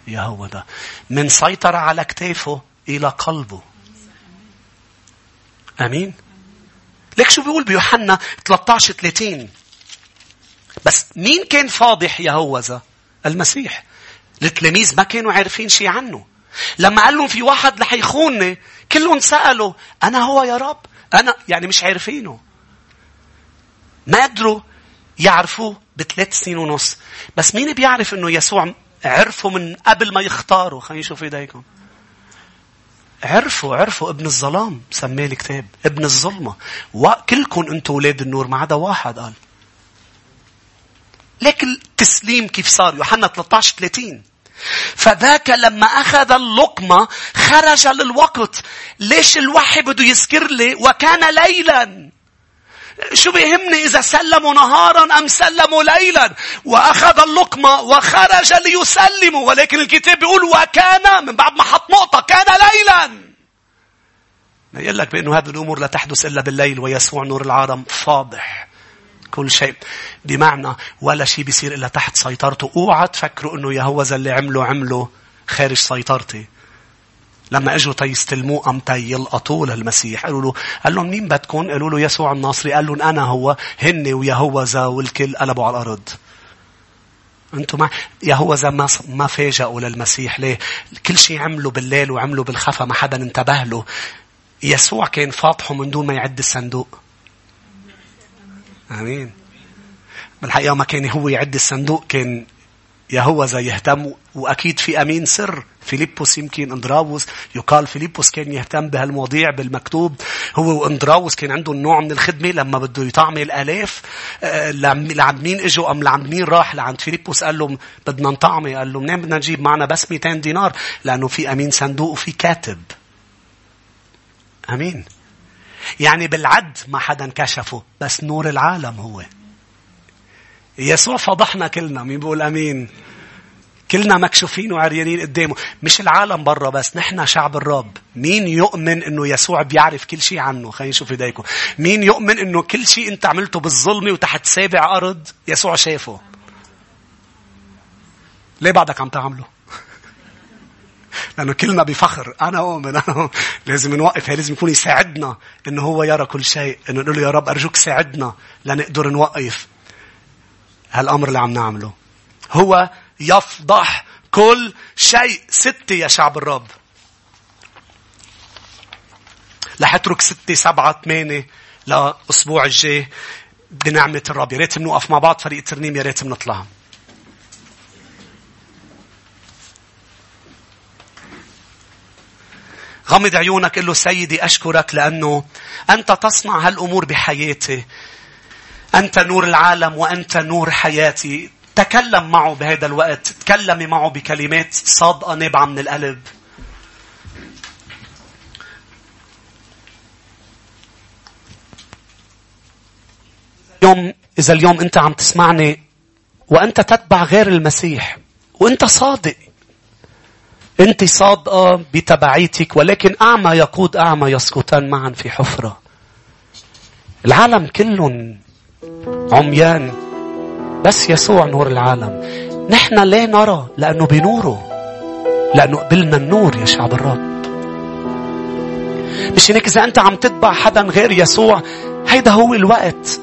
يا هوذا من سيطر على كتافه إلى قلبه. أمين. ليك شو بيقول بيوحنا 13 30 بس مين كان فاضح يا هوذا المسيح. التلاميذ ما كانوا عارفين شيء عنه. لما قال لهم في واحد رح يخونني كلهم سألوا أنا هو يا رب؟ أنا يعني مش عارفينه. ما قدروا يعرفوه بثلاث سنين ونص. بس مين بيعرف إنه يسوع عرفوا من قبل ما يختاروا خلينا نشوف إيديكم. عرفوا عرفوا ابن الظلام سماه الكتاب ابن الظلمة. وكلكم أنتم أولاد النور ما عدا واحد قال. ليك التسليم كيف صار؟ يوحنا 13 30 فذاك لما أخذ اللقمة خرج للوقت. ليش الوحي بده يذكر لي وكان ليلا؟ شو بيهمني إذا سلموا نهارا أم سلموا ليلا؟ وأخذ اللقمة وخرج ليسلموا. ولكن الكتاب بيقول وكان من بعد ما حط نقطة كان ليلا. يقول لك بأنه هذه الأمور لا تحدث إلا بالليل ويسوع نور العالم فاضح. كل شيء بمعنى ولا شيء بيصير إلا تحت سيطرته. أوعى تفكروا أنه يهوذا اللي عمله عمله خارج سيطرتي. لما إجوا تيستلموه قام يلقطوه للمسيح قالوا له قال لهم مين بدكم؟ قالوا له يسوع الناصري. قال لهم أنا هو هن ويهوذا والكل قلبوا على الأرض. أنتم ما يهوذا ما ما فاجئوا للمسيح. ليه؟ كل شيء عملوا بالليل وعملوا بالخفا ما حدا انتبه له. يسوع كان فاضحه من دون ما يعد الصندوق. آمين. بالحقيقة ما كان هو يعد الصندوق كان يهوذا يهتم وأكيد في أمين سر فيليبوس يمكن أندراوس يقال فيليبوس كان يهتم بهالمواضيع بالمكتوب. هو وأندراوس كان عنده نوع من الخدمة لما بده يطعم الالاف آه، لعند مين إجوا أم لعند مين راح لعند فيليبوس قال لهم بدنا نطعمه قال له منين بدنا نجيب معنا بس 200 دينار لأنه في أمين صندوق وفي كاتب. آمين. يعني بالعد ما حدا كشفه بس نور العالم هو. يسوع فضحنا كلنا مين بيقول آمين؟ كلنا مكشوفين وعريانين قدامه. مش العالم برا بس نحن شعب الرب. مين يؤمن إنه يسوع بيعرف كل شيء عنه؟ خلينا نشوف إيديكم. مين يؤمن إنه كل شيء أنت عملته بالظلمه وتحت سابع أرض يسوع شافه؟ ليه بعدك عم تعمله؟ لأنه كلنا بفخر. أنا أؤمن أنا أؤمن. لازم نوقف هي لازم يكون يساعدنا إنه هو يرى كل شيء إنه نقول له يا رب أرجوك ساعدنا لنقدر نوقف هالأمر اللي عم نعمله. هو يفضح كل شيء. ستة يا شعب الرب. رح أترك ستة سبعة ثمانية لأسبوع الجاي بنعمة الرب. يا ريت بنوقف مع بعض فريق الترنيم يا ريت بنطلع غمض عيونك قل له سيدي أشكرك لأنه أنت تصنع هالأمور بحياتي. أنت نور العالم وأنت نور حياتي. تكلم معه بهذا الوقت تكلمي معه بكلمات صادقة نابعة من القلب. اليوم إذا اليوم أنت عم تسمعني وأنت تتبع غير المسيح وأنت صادق أنت صادقة بتبعيتك ولكن أعمى يقود أعمى يسقطان معا في حفرة. العالم كلهم عميان بس يسوع نور العالم. نحن لا نرى لأنه بنوره لأنه قبلنا النور يا شعب الرب. مش هيك إذا أنت عم تتبع حدا غير يسوع هيدا هو الوقت.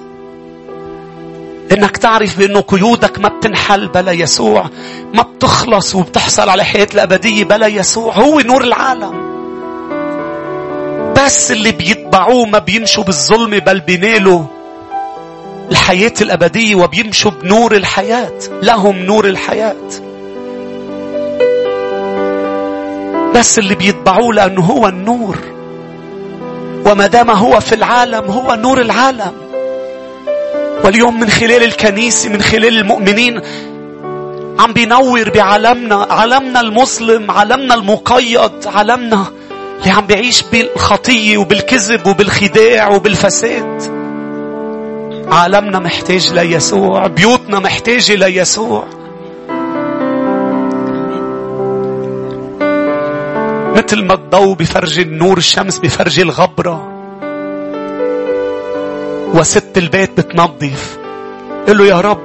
إنك تعرف بأنه قيودك ما بتنحل بلا يسوع. ما بتخلص وبتحصل على حياة الأبدية بلا يسوع. هو نور العالم. بس اللي بيتبعوه ما بيمشوا بالظلم بل بينالوا الحياة الأبدية وبيمشوا بنور الحياة. لهم نور الحياة. بس اللي بيتبعوه لأنه هو النور. وما دام هو في العالم هو نور العالم. واليوم من خلال الكنيسة من خلال المؤمنين عم بينور بعالمنا عالمنا المظلم عالمنا المقيد عالمنا اللي عم بيعيش بالخطية وبالكذب وبالخداع وبالفساد. عالمنا محتاج ليسوع بيوتنا محتاجة ليسوع. مثل ما الضوء بفرجي النور الشمس بفرجي الغبرة. وست البيت بتنظف. قل له يا رب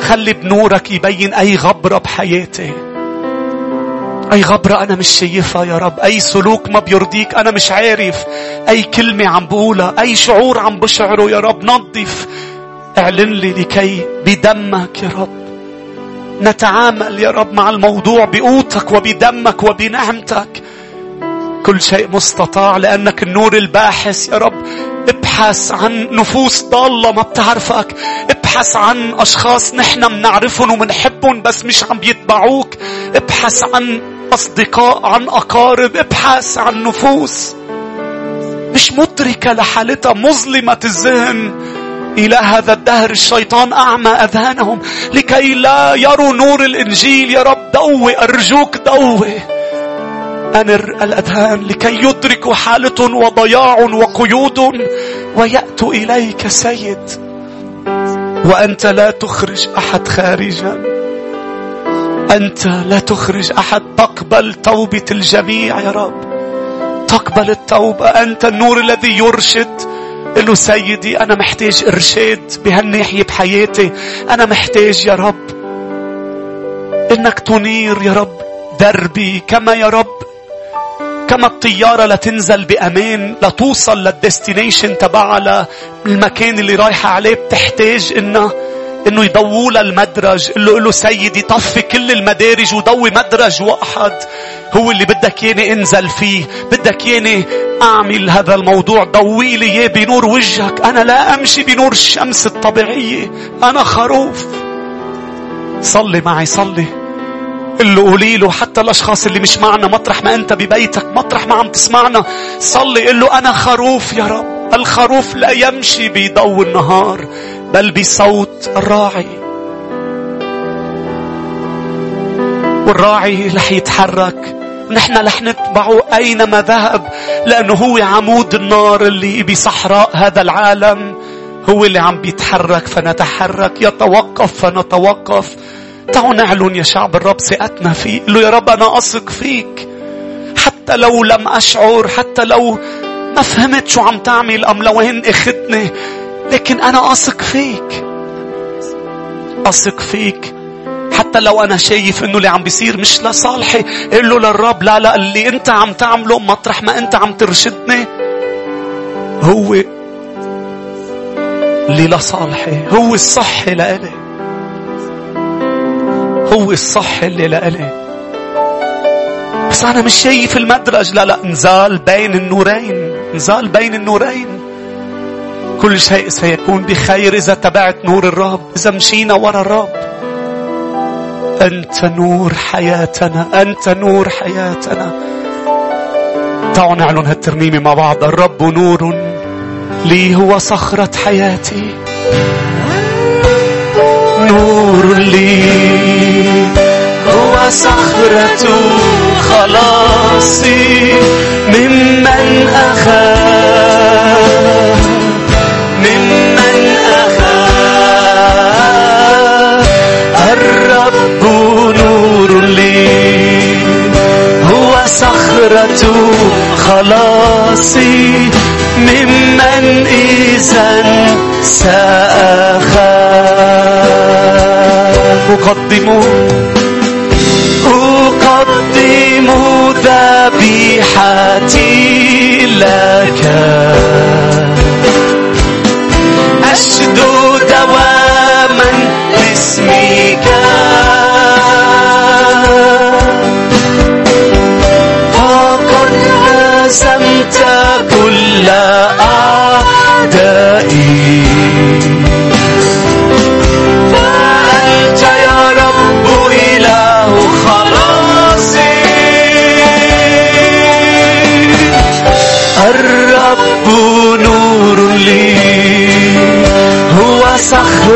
خلي بنورك يبين أي غبرة بحياتي. أي غبرة أنا مش شايفها يا رب. أي سلوك ما بيرضيك أنا مش عارف. أي كلمة عم بقولها أي شعور عم بشعره يا رب. نظف. اعلن لي لكي بدمك يا رب. نتعامل يا رب مع الموضوع بقوتك وبدمك وبنعمتك. كل شيء مستطاع لأنك النور الباحث. يا رب ابحث عن نفوس ضالة ما بتعرفك. ابحث عن أشخاص نحن منعرفهم ومنحبهم بس مش عم بيتبعوك ابحث عن أصدقاء عن أقارب. ابحث عن نفوس مش مدركة لحالتها مظلمة الذهن. إلى هذا الدهر الشيطان أعمى أذهانهم لكي لا يروا نور الإنجيل. يا رب دوي أرجوك دوي أنر الأذهان لكي يدركوا حالة وضياع وقيود. ويأتوا إليك سيد وأنت لا تخرج أحد خارجا. أنت لا تخرج أحد تقبل توبة الجميع يا رب. تقبل التوبة أنت النور الذي يرشد. له سيدي أنا محتاج إرشاد بهالناحية بحياتي. أنا محتاج يا رب إنك تنير يا رب دربي كما يا رب. كما الطيارة لتنزل بأمان لتوصل للديستنيشن تبعها للمكان اللي رايحة عليه بتحتاج إنها إنه يضووا لها المدرج قل له له سيدي طفي كل المدارج وضوي مدرج واحد هو اللي بدك ياني انزل فيه بدك ياني أعمل هذا الموضوع ضوي لي إياه بنور وجهك أنا لا أمشي بنور الشمس الطبيعية أنا خروف. صلي معي صلي. له قولي له حتى الأشخاص اللي مش معنا مطرح ما أنت ببيتك مطرح ما عم تسمعنا. صلي قل له أنا خروف يا رب. الخروف لا يمشي بضوء النهار بل بصوت الراعي. والراعي رح يتحرك. نحن رح نتبعه أينما ذهب لأنه هو عمود النار اللي بصحراء هذا العالم. هو اللي عم بيتحرك فنتحرك. يتوقف فنتوقف. تعالوا نعلن يا شعب الرب ثقتنا فيه له يا رب أنا أثق فيك. حتى لو لم أشعر حتى لو ما فهمت شو عم تعمل أم لوين اخدني لكن أنا أثق فيك. أثق فيك. حتى لو أنا شايف إنه اللي عم بيصير مش لصالحي قل له للرب لا لا اللي أنت عم تعمله مطرح ما أنت عم ترشدني هو اللي لصالحي هو الصح لإلي. هو الصح اللي لإلي بس أنا مش شايف المدرج. لا لا نزال بين النورين نزال بين النورين. كل شيء سيكون بخير إذا تبعت نور الرب إذا مشينا ورا الرب. أنت نور حياتنا أنت نور حياتنا. تعالوا نعلن هالترنيمة مع بعض. الرب نور لي هو صخرة حياتي. نور لي. هو صخرة خلاصي ممن أخاف ممن أخاف الرب نور لي. هو صخرة خلاصي ممن إذا سأخاف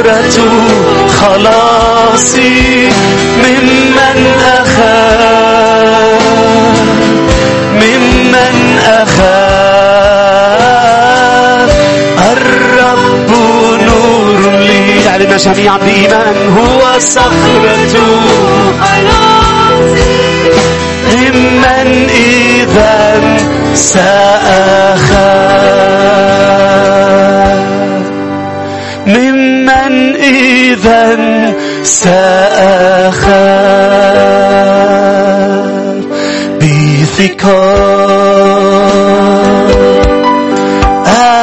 صخرة خلاصي ممن أخاف ممن أخاف. الرب نور لي. علينا جميعا بإيمان. هو صخرة خلاصي. ممن إذا سأخاف. إذا سأخاف بثقة.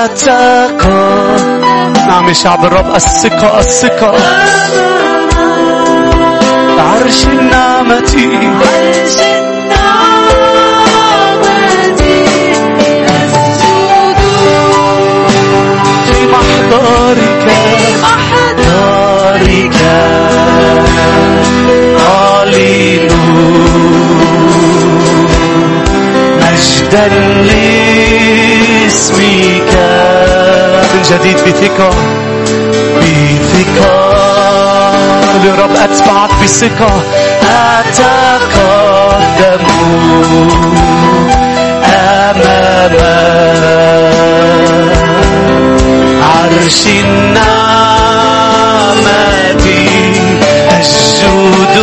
أتقى. نعم يا شعب الرب الثقة الثقة عرش النعمة. عرش مجدا لاسمك من جديد بثقة بثقة يا رب أتبعك بثقة. أتقدم أمامك. عرش النعمة الجود.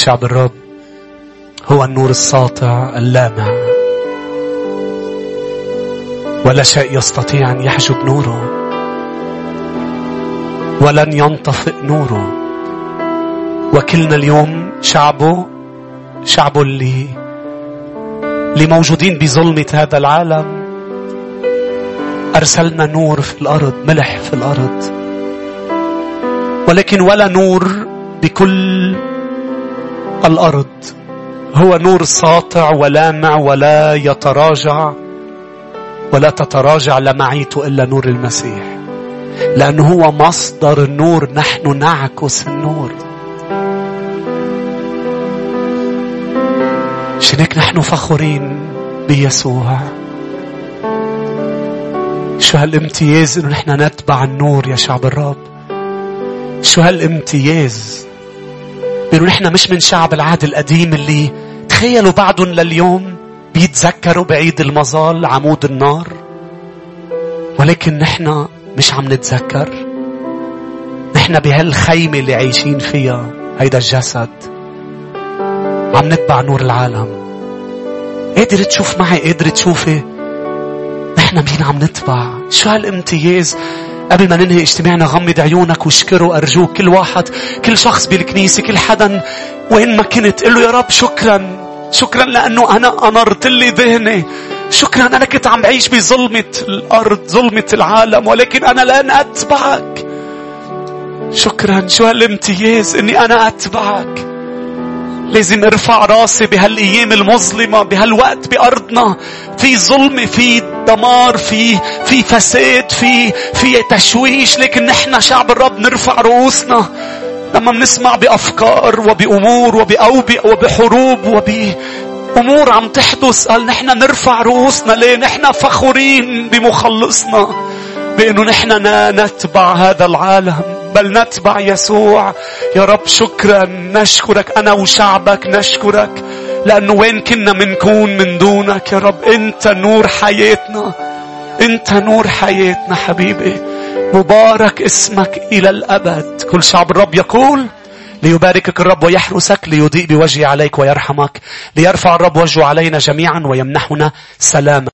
شعب الرب هو النور الساطع اللامع. ولا شيء يستطيع أن يحجب نوره ولن ينطفئ نوره. وكلنا اليوم شعبه شعبه اللي اللي موجودين بظلمة هذا العالم. أرسلنا نور في الأرض ملح في الأرض. ولكن ولا نور بكل الأرض. هو نور ساطع ولامع ولا يتراجع ولا تتراجع لمعيته إلا نور المسيح. لأنه هو مصدر النور نحن نعكس النور. شنك نحن فخورين بيسوع. شو هالامتياز إنه نحن نتبع النور يا شعب الرب؟ شو هالامتياز؟ بيقولوا نحن مش من شعب العهد القديم اللي تخيلوا بعدهم لليوم بيتذكروا بعيد المظال عمود النار. ولكن نحن مش عم نتذكر. نحن بهالخيمة اللي عايشين فيها هيدا الجسد. وعم نتبع نور العالم. قادر تشوف معي؟ قادر تشوفي؟ نحن مين عم نتبع؟ شو هالامتياز؟ قبل ما ننهي اجتماعنا غمض عيونك واشكره أرجوك كل واحد كل شخص بالكنيسة كل حدا وين ما كنت قل له يا رب شكرا شكرا لأنه أنا أنرت لي ذهني شكرا أنا كنت عم بعيش بظلمة الأرض ظلمة العالم ولكن أنا الآن أتبعك. شكرا شو هالامتياز إني أنا أتبعك؟ لازم ارفع راسي بهالايام المظلمة بهالوقت بأرضنا. في ظلمه في دمار في في فساد في في تشويش. لكن نحن شعب الرب نرفع رؤوسنا. لما بنسمع بأفكار وبأمور وباوبئه وبحروب وب امور عم تحدث قال نحن نرفع رؤوسنا. ليه؟ نحن فخورين بمخلصنا. بأنه نحن نتبع هذا العالم. بل نتبع يسوع. يا رب شكرا. نشكرك. أنا وشعبك نشكرك. لأنه وين كنا منكون من دونك. يا رب أنت نور حياتنا. أنت نور حياتنا حبيبي. مبارك اسمك إلى الأبد. كل شعب الرب يقول ليباركك الرب ويحرسك ليضيء بوجهه عليك ويرحمك. ليرفع الرب وجهه علينا جميعا ويمنحنا سلاما.